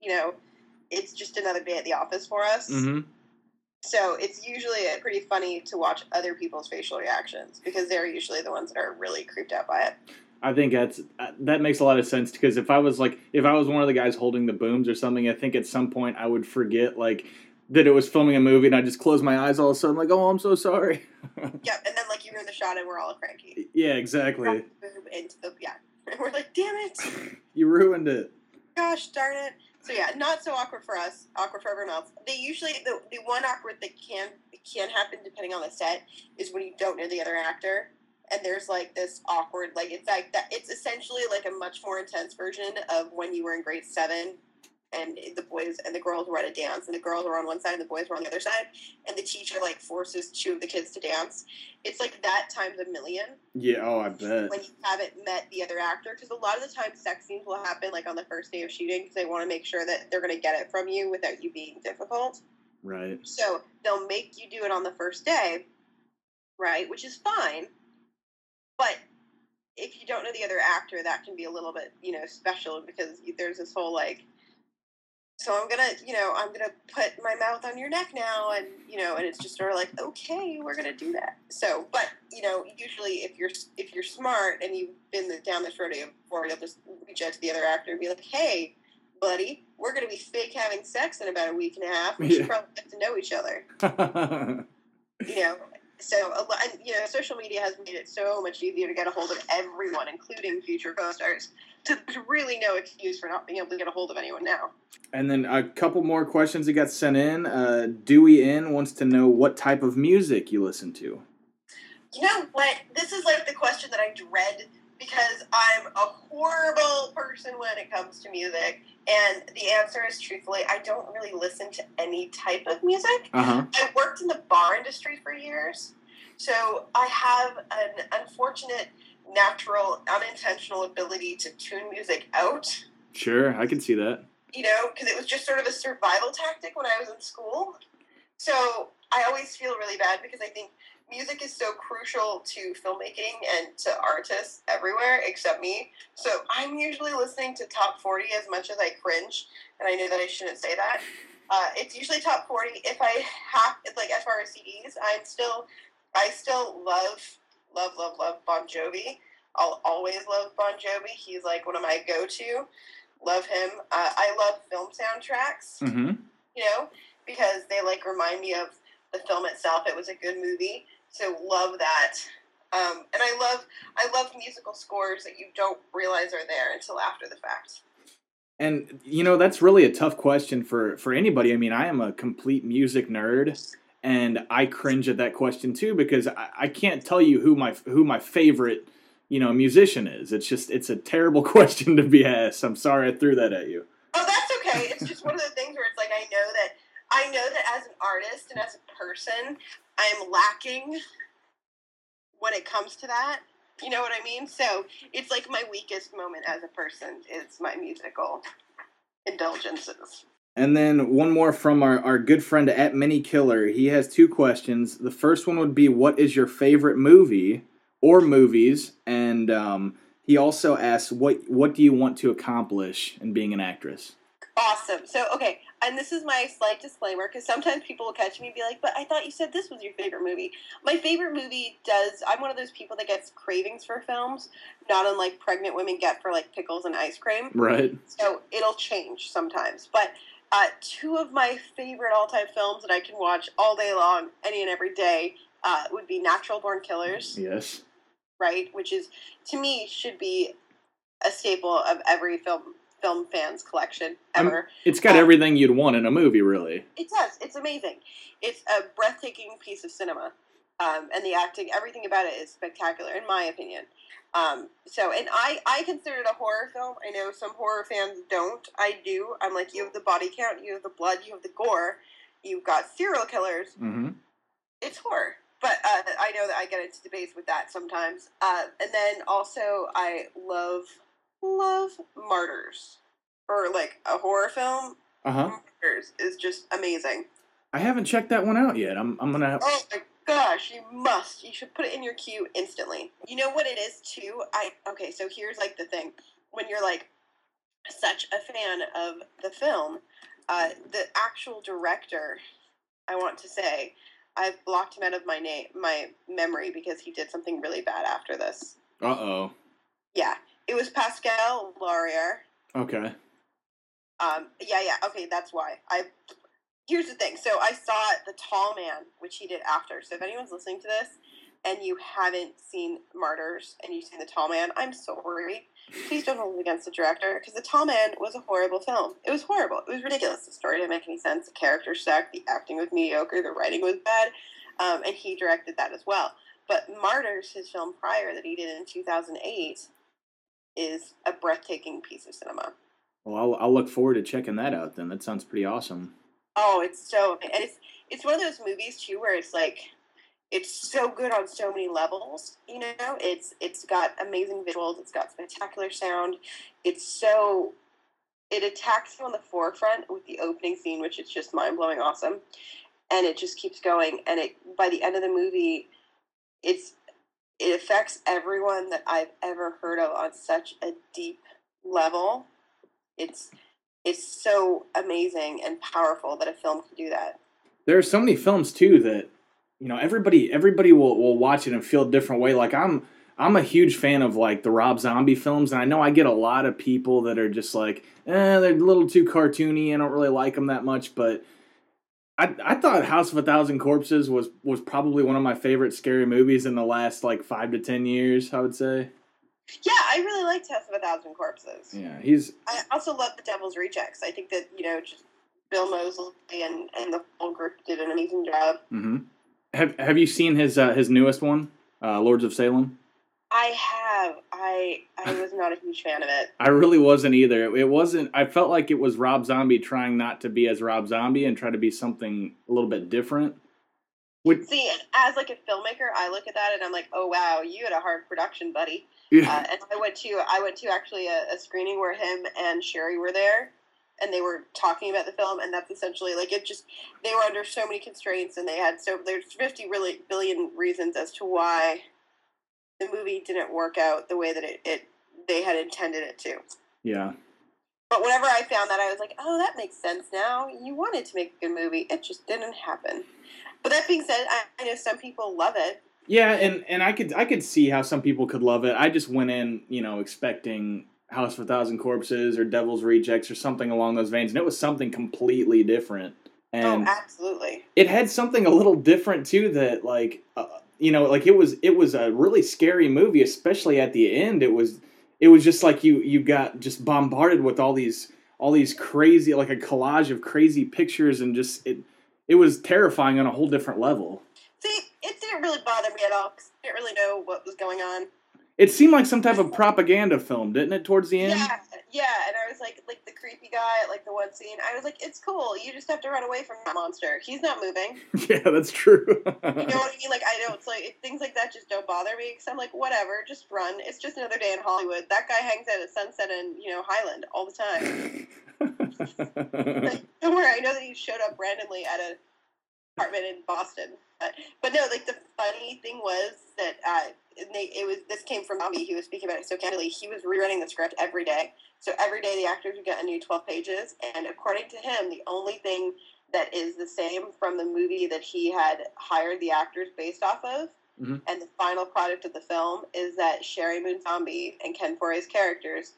You know, it's just another day at the office for us. Mm-hmm. So it's usually pretty funny to watch other people's facial reactions because they're usually the ones that are really creeped out by it. I think that's uh, that makes a lot of sense because if I was like if I was one of the guys holding the booms or something, I think at some point I would forget like that it was filming a movie and I just close my eyes all of a sudden like oh I'm so sorry. Yeah, and then like you hear the shot and we're all cranky. yeah, exactly. Into the yeah. And we're like, damn it. You ruined it. gosh darn it. So yeah, not so awkward for us, awkward for everyone else. They usually the, the one awkward that can can happen depending on the set is when you don't know the other actor and there's like this awkward like it's like that it's essentially like a much more intense version of when you were in grade seven and the boys and the girls were at a dance and the girls were on one side and the boys were on the other side and the teacher like forces two of the kids to dance. It's like that times a million Yeah. Oh, I bet. when you haven't met the other actor because a lot of the time sex scenes will happen like on the first day of shooting because they want to make sure that they're going to get it from you without you being difficult Right. so they'll make you do it on the first day right which is fine but if you don't know the other actor that can be a little bit you know special because there's this whole like so i'm gonna you know i'm gonna put my mouth on your neck now and you know and it's just sort of like okay we're gonna do that. So but you know usually if you're if you're smart and you've been the, down this road before you'll just reach out to the other actor and be like hey buddy we're gonna be fake having sex in about a week and a half. We Yeah. should probably get to know each other. You know so a lot, and, you know social media has made it so much easier to get a hold of everyone including future co-stars there's really no excuse for not being able to get a hold of anyone now and then a couple more questions that got sent in. Uh, Dewey in wants to know what type of music you listen to. you know what this is like the question that i dread because I'm a horrible person when it comes to music. And the answer is truthfully, I don't really listen to any type of music. Uh huh. I worked in the bar industry for years, so I have an unfortunate, natural, unintentional ability to tune music out. Sure, I can see that. You know, because it was just sort of a survival tactic when I was in school. So I always feel really bad because I think music is so crucial to filmmaking and to artists everywhere except me. So I'm usually listening to top 40 as much as I cringe, and I know that I shouldn't say that. Uh, it's usually top 40. If I have, like as far as CDs, I'm still, I still love, love, love, love Bon Jovi. I'll always love Bon Jovi. He's like one of my go-to. Love him. Uh, I love film soundtracks. Mm-hmm. You know, because they like remind me of the film itself. It was a good movie, so love that. Um, and I love I love musical scores that you don't realize are there until after the fact. And you know that's really a tough question for for anybody. I mean, I am a complete music nerd, and I cringe at that question too because I, I can't tell you who my who my favorite you know musician is. It's just it's a terrible question to be asked. I'm sorry I threw that at you. Oh, that's okay. It's just one of the things where it's like I know that I know that as an artist and as a person, I'm lacking when it comes to that. You know what I mean? So it's like my weakest moment as a person is my musical indulgences. And then one more from our, our good friend at Mini Killer. He has two questions. The first one would be, "What is your favorite movie or movies?" And um, he also asks, "What what do you want to accomplish in being an actress?" Awesome. So, okay, and this is my slight disclaimer because sometimes people will catch me and be like, "But I thought you said this was your favorite movie." My favorite movie does. I'm one of those people that gets cravings for films, not unlike pregnant women get for like pickles and ice cream. Right. So it'll change sometimes. But uh, two of my favorite all-time films that I can watch all day long, any and every day, uh, would be Natural Born Killers, Yes. right? Which is to me should be a staple of every film film fans collection I'm- ever. It's got Um, everything you'd want in a movie, really. It does. It's amazing. It's a breathtaking piece of cinema, um, and the acting, everything about it is spectacular, in my opinion. Um, so, and I, I consider it a horror film. I know some horror fans don't. I do. I'm like, you have the body count, you have the blood, you have the gore, you've got serial killers. Mm-hmm. It's horror. But uh, I know that I get into debates with that sometimes. Uh, and then also, I love, love Martyrs. Or like a horror film. Uh huh. Martyrs is just amazing. I haven't checked that one out yet. I'm I'm gonna. Have, Oh gosh, you must. You should put it in your queue instantly. You know what it is too? I okay, so here's like the thing. When you're like such a fan of the film, uh, the actual director, I want to say, I've blocked him out of my name my memory because he did something really bad after this. Uh oh. Yeah. It was Pascal Laugier. Okay. Um, yeah, yeah. Okay, that's why. I here's the thing. So I saw The Tall Man, which he did after. So if anyone's listening to this and you haven't seen Martyrs and you've seen The Tall Man, I'm sorry. Please don't hold it against the director because The Tall Man was a horrible film. It was horrible. It was ridiculous. The story didn't make any sense. The characters sucked. The acting was mediocre. The writing was bad. Um, and he directed that as well. But Martyrs, his film prior that he did in 2008, is a breathtaking piece of cinema. Well, I'll I'll look forward to checking that out. Then that sounds pretty awesome. Oh, it's so and it's it's one of those movies too where it's like it's so good on so many levels. You know, it's it's got amazing visuals, it's got spectacular sound. It's so it attacks you on the forefront with the opening scene, which is just mind blowing awesome, and it just keeps going. And it by the end of the movie, it's it affects everyone that I've ever heard of on such a deep level. It's it's so amazing and powerful that a film can do that. There are so many films too that you know everybody everybody will will watch it and feel a different way. Like I'm I'm a huge fan of like the Rob Zombie films, and I know I get a lot of people that are just like, eh, they're a little too cartoony. I don't really like them that much, but. I, I thought House of a Thousand Corpses was, was probably one of my favorite scary movies in the last like five to ten years. I would say. Yeah, I really liked House of a Thousand Corpses. Yeah, he's I also love The Devil's Rejects. I think that you know, just Bill Moseley and, and the whole group did an amazing job. hmm Have Have you seen his uh, his newest one, uh, Lords of Salem? I have. I I was not a huge fan of it. I really wasn't either. It wasn't. I felt like it was Rob Zombie trying not to be as Rob Zombie and try to be something a little bit different. Which, See, as like a filmmaker, I look at that and I'm like, oh wow, you had a hard production, buddy. Yeah. Uh, and I went to I went to actually a, a screening where him and Sheri were there, and they were talking about the film, and that's essentially like it. Just they were under so many constraints, and they had so there's fifty really billion reasons as to why the movie didn't work out the way that it, it they had intended it to. Yeah. But whenever I found that, I was like, oh, that makes sense now. You wanted to make a good movie, it just didn't happen. But that being said, I, I know some people love it. Yeah, and and I could I could see how some people could love it. I just went in, you know, expecting House of a Thousand Corpses or Devil's Rejects or something along those veins, and it was something completely different. Oh, and oh, absolutely. It had something a little different too that like uh, you know, like it was it was a really scary movie, especially at the end. It was it was just like you you got just bombarded with all these all these crazy like a collage of crazy pictures and just it it was terrifying on a whole different level. Didn't really bother me at all because I didn't really know what was going on. It seemed like some type of propaganda film, didn't it? Towards the end. Yeah, yeah, and I was like, like the creepy guy, like the one scene. I was like, it's cool. You just have to run away from that monster. He's not moving. yeah, that's true. you know what I mean? Like I don't. It's like things like that just don't bother me because I'm like, whatever, just run. It's just another day in Hollywood. That guy hangs out at Sunset and you know Highland all the time. like, don't worry. I know that he showed up randomly at a apartment in Boston. But, but no, like the funny thing was that uh, they, it was this came from Bobby. He was speaking about it so candidly. He was rewriting the script every day. So every day the actors would get a new twelve pages, and according to him, the only thing that is the same from the movie that he had hired the actors based off of, mm-hmm. and the final product of the film is that Sheri Moon Zombie and Ken Foree's characters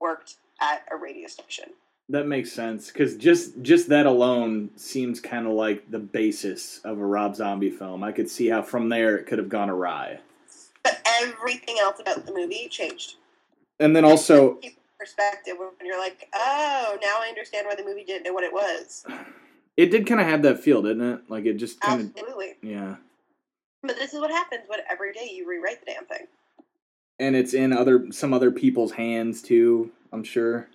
worked at a radio station. That makes sense because just just that alone seems kind of like the basis of a Rob Zombie film. I could see how from there it could have gone awry. But everything else about the movie changed. And then also perspective when you're like, oh, now I understand why the movie didn't know what it was. It did kind of have that feel, didn't it? Like it just kind of absolutely. Yeah. But this is what happens when every day you rewrite the damn thing. And it's in other some other people's hands too. I'm sure.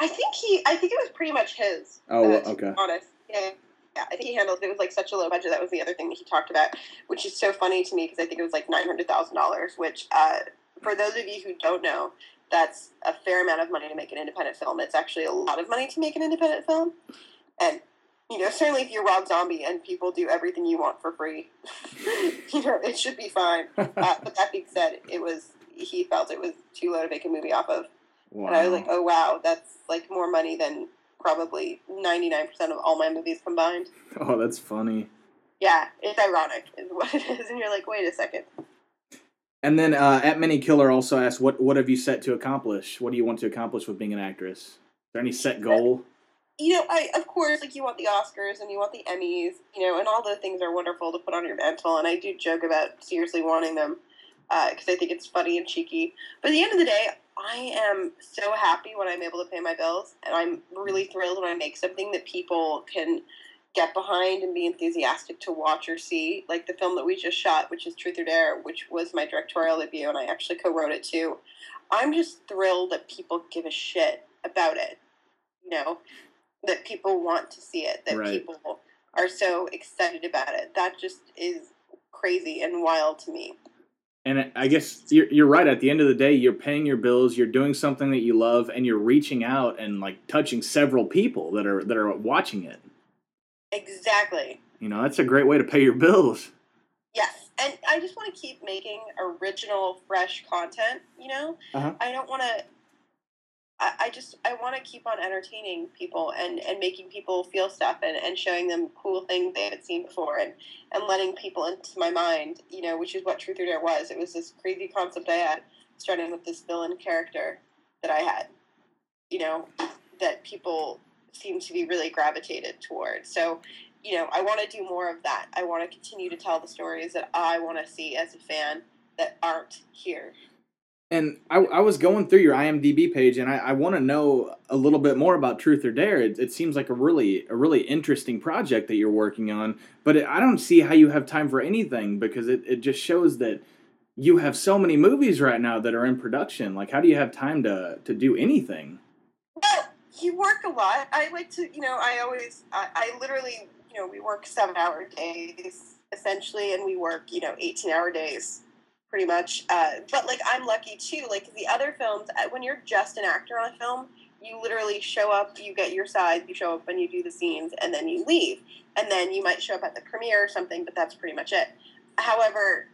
I think he. I think it was pretty much his. Oh, uh, okay. honest, yeah, yeah. I think he handled it was like such a low budget. That was the other thing that he talked about, which is so funny to me because I think it was like nine hundred thousand dollars. Which, uh, for those of you who don't know, that's a fair amount of money to make an independent film. It's actually a lot of money to make an independent film, and you know, certainly if you're Rob Zombie and people do everything you want for free, you know, it should be fine. Uh, but that being said, it was he felt it was too low to make a movie off of. Wow. And I was like, oh wow, that's like more money than probably 99% of all my movies combined. Oh, that's funny. Yeah, it's ironic, is what it is. And you're like, wait a second. And then uh, at Many Killer also asked, what, what have you set to accomplish? What do you want to accomplish with being an actress? Is there any set goal? You know, I of course, like you want the Oscars and you want the Emmys, you know, and all those things are wonderful to put on your mantle. And I do joke about seriously wanting them because uh, I think it's funny and cheeky. But at the end of the day, I am so happy when I'm able to pay my bills, and I'm really thrilled when I make something that people can get behind and be enthusiastic to watch or see. Like the film that we just shot, which is Truth or Dare, which was my directorial debut, and I actually co-wrote it too. I'm just thrilled that people give a shit about it. You know, that people want to see it, that right. people are so excited about it. That just is crazy and wild to me. And I guess you're, you're right. At the end of the day, you're paying your bills, you're doing something that you love, and you're reaching out and like touching several people that are that are watching it. Exactly. You know, that's a great way to pay your bills. Yes, and I just want to keep making original, fresh content. You know, uh-huh. I don't want to I, just I want to keep on entertaining people and, and making people feel stuff and, and showing them cool things they haven't seen before and, and letting people into my mind, you know, which is what Truth or Dare was. It was this crazy concept I had, starting with this villain character that I had, you know, that people seem to be really gravitated towards. So, you know, I want to do more of that. I want to continue to tell the stories that I want to see as a fan that aren't here and I, I was going through your IMDb page, and I, I want to know a little bit more about Truth or Dare. It, it, seems like a really a really interesting project that you're working on, but it, I don't see how you have time for anything because it, it just shows that you have so many movies right now that are in production. Like, how do you have time to to do anything? Well, you work a lot. I like to, you know, I always, I, I literally, you know, we work seven hour days essentially, and we work, you know, 18 hour days pretty much. Uh, but like, I'm lucky too. Like, the other films, uh, when you're just an actor on a film, you literally show up, you get your side, you show up and you do the scenes, and then you leave. And then you might show up at the premiere or something, but that's pretty much it. However,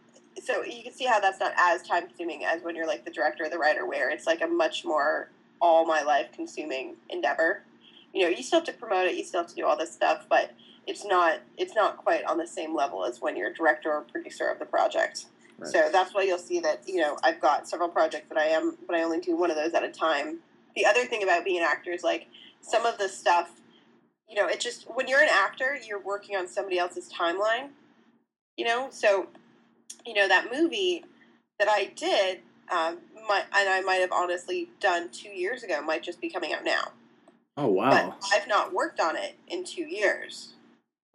so you can see how that's not as time consuming as when you're like the director or the writer, where it's like a much more all my life consuming endeavor. You know, you still have to promote it, you still have to do all this stuff, but it's not it's not quite on the same level as when you're a director or producer of the project. Right. So that's why you'll see that you know I've got several projects that I am, but I only do one of those at a time. The other thing about being an actor is like some of the stuff, you know, it just when you're an actor, you're working on somebody else's timeline. You know, so you know that movie that I did, um, might, and I might have honestly done two years ago, might just be coming out now. Oh wow! But I've not worked on it in two years.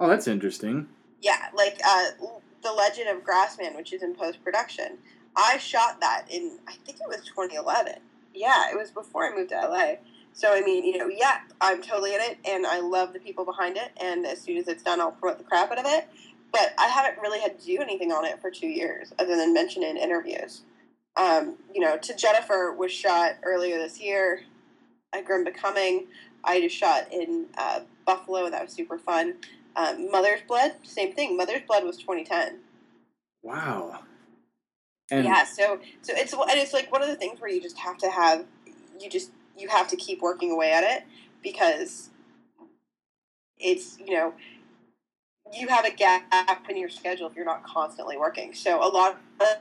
Oh, that's interesting. Yeah, like uh, the Legend of Grassman, which is in post production. I shot that in I think it was 2011. Yeah, it was before I moved to LA. So I mean, you know, yeah, I'm totally in it, and I love the people behind it. And as soon as it's done, I'll promote the crap out of it but I haven't really had to do anything on it for two years other than mention it in interviews. Um, you know, to Jennifer was shot earlier this year at Grim Becoming. I just shot in uh, Buffalo, and that was super fun. Um, Mother's Blood, same thing. Mother's Blood was 2010. Wow. And yeah, so so it's and it's like one of the things where you just have to have you just you have to keep working away at it because it's you know you have a gap in your schedule if you're not constantly working. So a lot of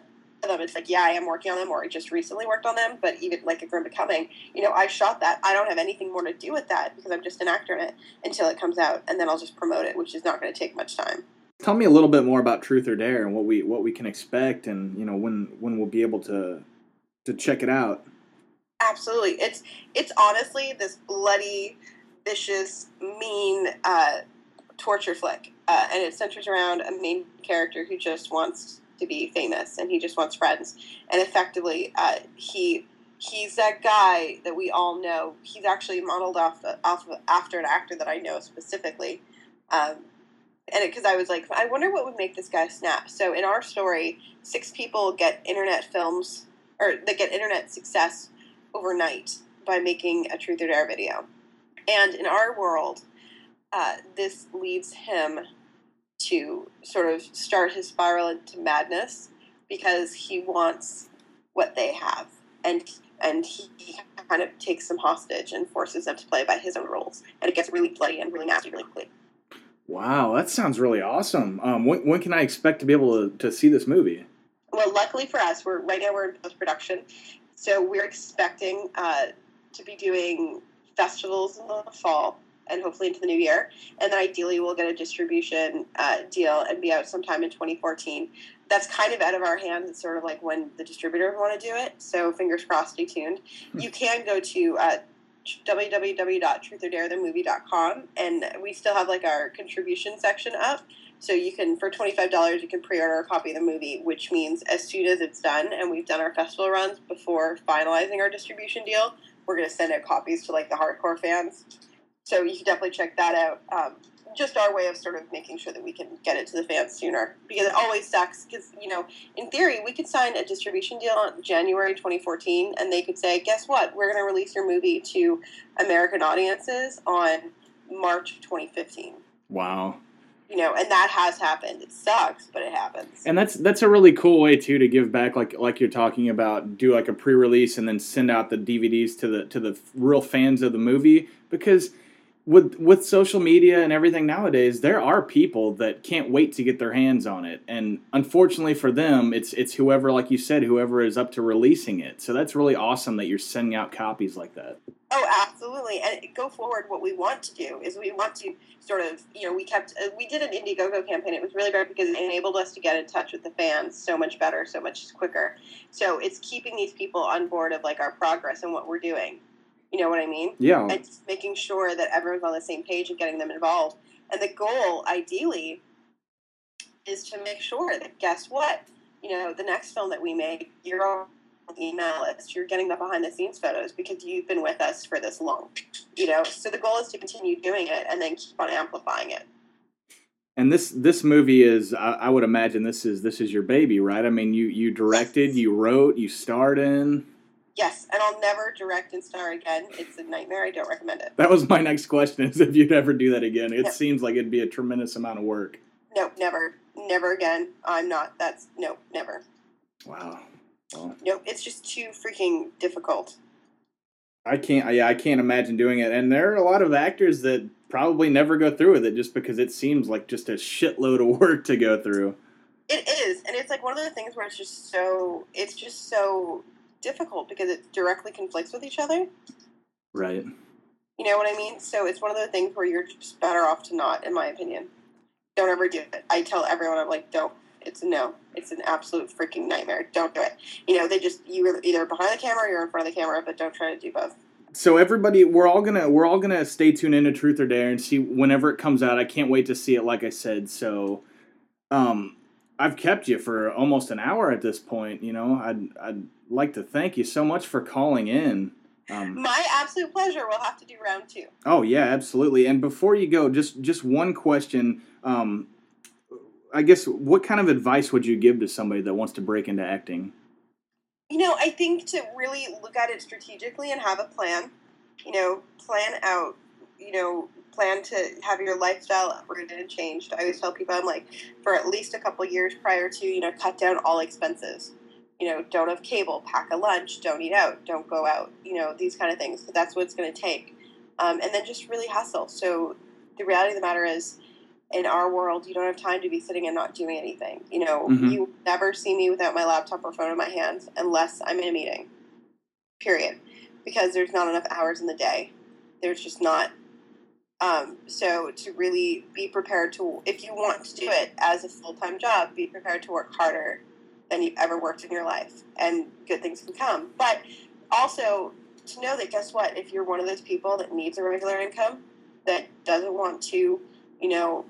them, it's like, yeah, I am working on them, or I just recently worked on them. But even like a Grim Becoming, you know, I shot that. I don't have anything more to do with that because I'm just an actor in it until it comes out, and then I'll just promote it, which is not going to take much time. Tell me a little bit more about Truth or Dare and what we what we can expect, and you know when when we'll be able to to check it out. Absolutely, it's it's honestly this bloody, vicious, mean uh, torture flick uh, and it centers around a main character who just wants to be famous and he just wants friends. And effectively, uh, he he's that guy that we all know. He's actually modeled off off of, after an actor that I know specifically. Um, and because I was like, I wonder what would make this guy snap. So in our story, six people get internet films or they get internet success overnight by making a truth or dare video. And in our world, uh, this leaves him to sort of start his spiral into madness because he wants what they have. And and he, he kind of takes them hostage and forces them to play by his own rules. And it gets really bloody and really nasty really quickly wow that sounds really awesome. Um, when, when can i expect to be able to, to see this movie? Well luckily for us we're right now we're in post-production. So we're expecting uh, to be doing festivals in the fall and hopefully into the new year. And then ideally, we'll get a distribution uh, deal and be out sometime in 2014. That's kind of out of our hands. It's sort of like when the distributors want to do it. So fingers crossed, stay tuned. Hmm. You can go to uh, www.truthordarethemovie.com and we still have like our contribution section up. So you can, for $25, you can pre-order a copy of the movie, which means as soon as it's done and we've done our festival runs before finalizing our distribution deal, we're going to send out copies to like the hardcore fans so you can definitely check that out. Um, just our way of sort of making sure that we can get it to the fans sooner. Because it always sucks because you know in theory we could sign a distribution deal on january 2014 and they could say guess what? We're going to release your movie to american audiences on march 2015 wow. You know and that has happened. It sucks but it happens. And that's that's a really cool way too to give back like like you're talking about do like a pre-release and then send out the dvds to the to the real fans of the movie. Because with with social media and everything nowadays, there are people that can't wait to get their hands on it, and unfortunately for them, it's it's whoever, like you said, whoever is up to releasing it. So that's really awesome that you're sending out copies like that. Oh, absolutely! And go forward. What we want to do is we want to sort of, you know, we kept uh, we did an Indiegogo campaign. It was really great because it enabled us to get in touch with the fans so much better, so much quicker. So it's keeping these people on board of like our progress and what we're doing. You know what I mean? Yeah. And making sure that everyone's on the same page and getting them involved. And the goal, ideally, is to make sure that guess what? you know, the next film that we make, you're on the email list. You're getting the behind the scenes photos because you've been with us for this long. You know, so the goal is to continue doing it and then keep on amplifying it. And this this movie is I, I would imagine this is this is your baby, right? I mean, you you directed, you wrote, you starred in. Yes, and I'll never direct and star again. It's a nightmare. I don't recommend it. That was my next question: is if you'd ever do that again? It Yeah. seems like it'd be a tremendous amount of work. No, never, never again. I'm not. That's no, never. Wow. Well, Nope. It's just too freaking difficult. I can't. Yeah, I can't imagine doing it. And there are a lot of actors that probably never go through with it just because it seems like just a shitload of work to go through. It is, and it's like one of those things where it's just so. It's just so difficult because it directly conflicts with each other. Right. You know what I mean? So it's one of those things where you're just better off to not, in my opinion. Don't ever do it. I tell everyone, I'm like, don't. It's a no. It's an absolute freaking nightmare. Don't do it. You know, they just you're either behind the camera or you're in front of the camera, but don't try to do both. So everybody, we're all gonna we're all gonna stay tuned into Truth or Dare and see whenever it comes out. I can't wait to see it. Like I said, so um, I've kept you for almost an hour at this point. You know, I'd I'd like to thank you so much for calling in. Um, My absolute pleasure. We'll have to do round two. oh yeah, absolutely. And before you go, just just one question. Um, I guess what kind of advice would you give to somebody that wants to break into acting? You know, I think to really look at it strategically and have a plan. You know, plan out. You know, plan to have your lifestyle uprooted and changed. I always tell people I'm like, for at least a couple years prior to, you know, cut down all expenses. You know, don't have cable, pack a lunch, don't eat out, don't go out. You know, these kind of things. But that's what it's going to take. Um, and then just really hustle. So the reality of the matter is, in our world, you don't have time to be sitting and not doing anything. You know, Mhm. you never see me without my laptop or phone in my hands unless I'm in a meeting. Period. Because there's not enough hours in the day. There's just not. Um, so to really be prepared to, if you want to do it as a full time job, be prepared to work harder than you've ever worked in your life, and good things can come. But also to know that guess what? If you're one of those people that needs a regular income, that doesn't want to, you know,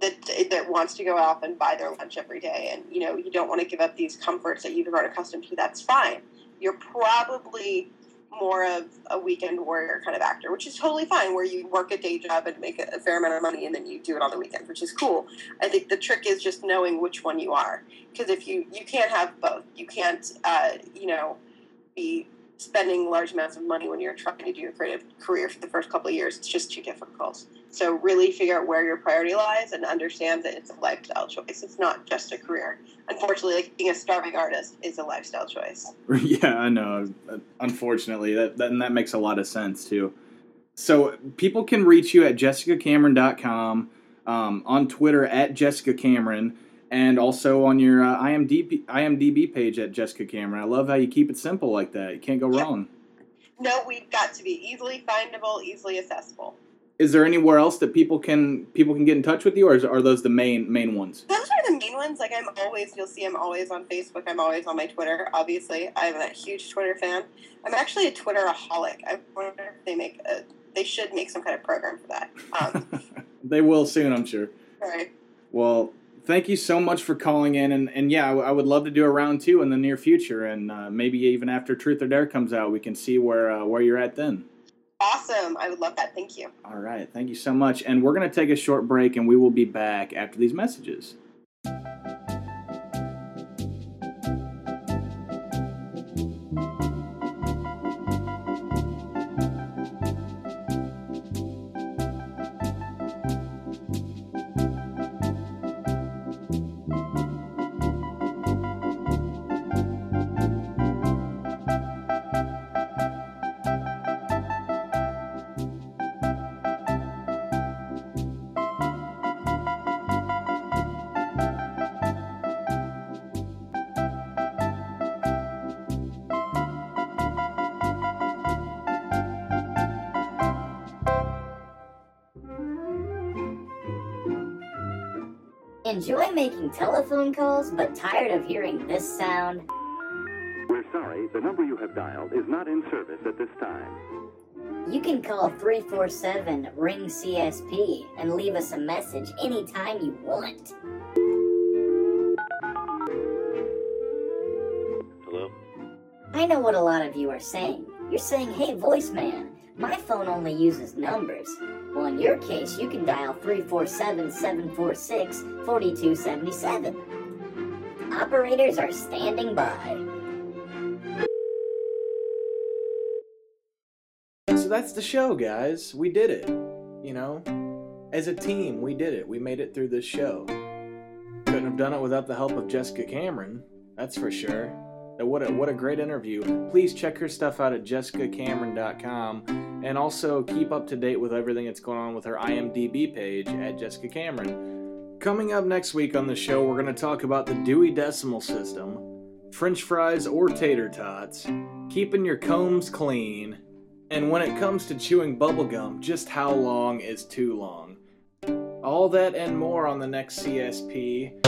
that that wants to go out and buy their lunch every day, and you know, you don't want to give up these comforts that you've grown accustomed to. That's fine. You're probably more of a weekend warrior kind of actor, which is totally fine. Where you work a day job and make a, fair amount of money, and then you do it on the weekends, which is cool. I think the trick is just knowing which one you are, because if you you can't have both, you can't, uh, you know, be spending large amounts of money when you're trying to do your creative career for the first couple of years. It's just too difficult. So really figure out where your priority lies and understand that it's a lifestyle choice. It's not just a career. Unfortunately, like being a starving artist is a lifestyle choice. yeah, I know. Unfortunately, that, that and that makes a lot of sense too. So people can reach you at jessicacameron.com, um, on Twitter at jessicacameron, and also on your uh, IMDb IMDb page at Jessica Cameron. I love how you keep it simple like that. You can't go Yep. wrong. No, we've got to be easily findable, easily accessible. Is there anywhere else that people can people can get in touch with you, or is, are those the main main ones? Those are the main ones. Like I'm always, you'll see I'm always on Facebook. I'm always on my Twitter. Obviously, I'm a huge Twitter fan. I'm actually a Twitteraholic. I wonder if they make a, they should make some kind of program for that. Um, they will soon, I'm sure. right. Well, thank you so much for calling in, and, and yeah, I, w- I would love to do a round two in the near future, and uh, maybe even after Truth or Dare comes out, we can see where uh, where you're at then. Awesome. I would love that. Thank you. All right, thank you so much, and we're gonna take a short break, and we will be back after these messages. Enjoy making telephone calls, but tired of hearing this sound? We're sorry, the number you have dialed is not in service at this time. You can call 347 Ring CSP and leave us a message anytime you want. Hello? I know what a lot of you are saying. You're saying, hey, voice man, my phone only uses numbers. Well, in your case, you can dial 347 746 4277. Operators are standing by. So that's the show, guys. We did it. You know, as a team, we did it. We made it through this show. Couldn't have done it without the help of Jessica Cameron. That's for sure. What a, what a great interview. Please check her stuff out at jessicacameron.com and also keep up to date with everything that's going on with her IMDb page at Jessica Cameron. Coming up next week on the show, we're going to talk about the Dewey Decimal System, French fries or tater tots, keeping your combs clean, and when it comes to chewing bubblegum, just how long is too long. All that and more on the next CSP.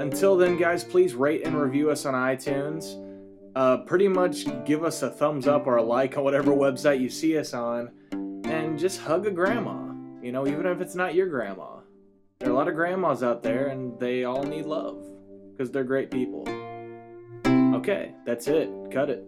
Until then, guys, please rate and review us on iTunes. Uh, pretty much give us a thumbs up or a like on whatever website you see us on. And just hug a grandma. You know, even if it's not your grandma. There are a lot of grandmas out there, and they all need love. Because they're great people. Okay, that's it. Cut it.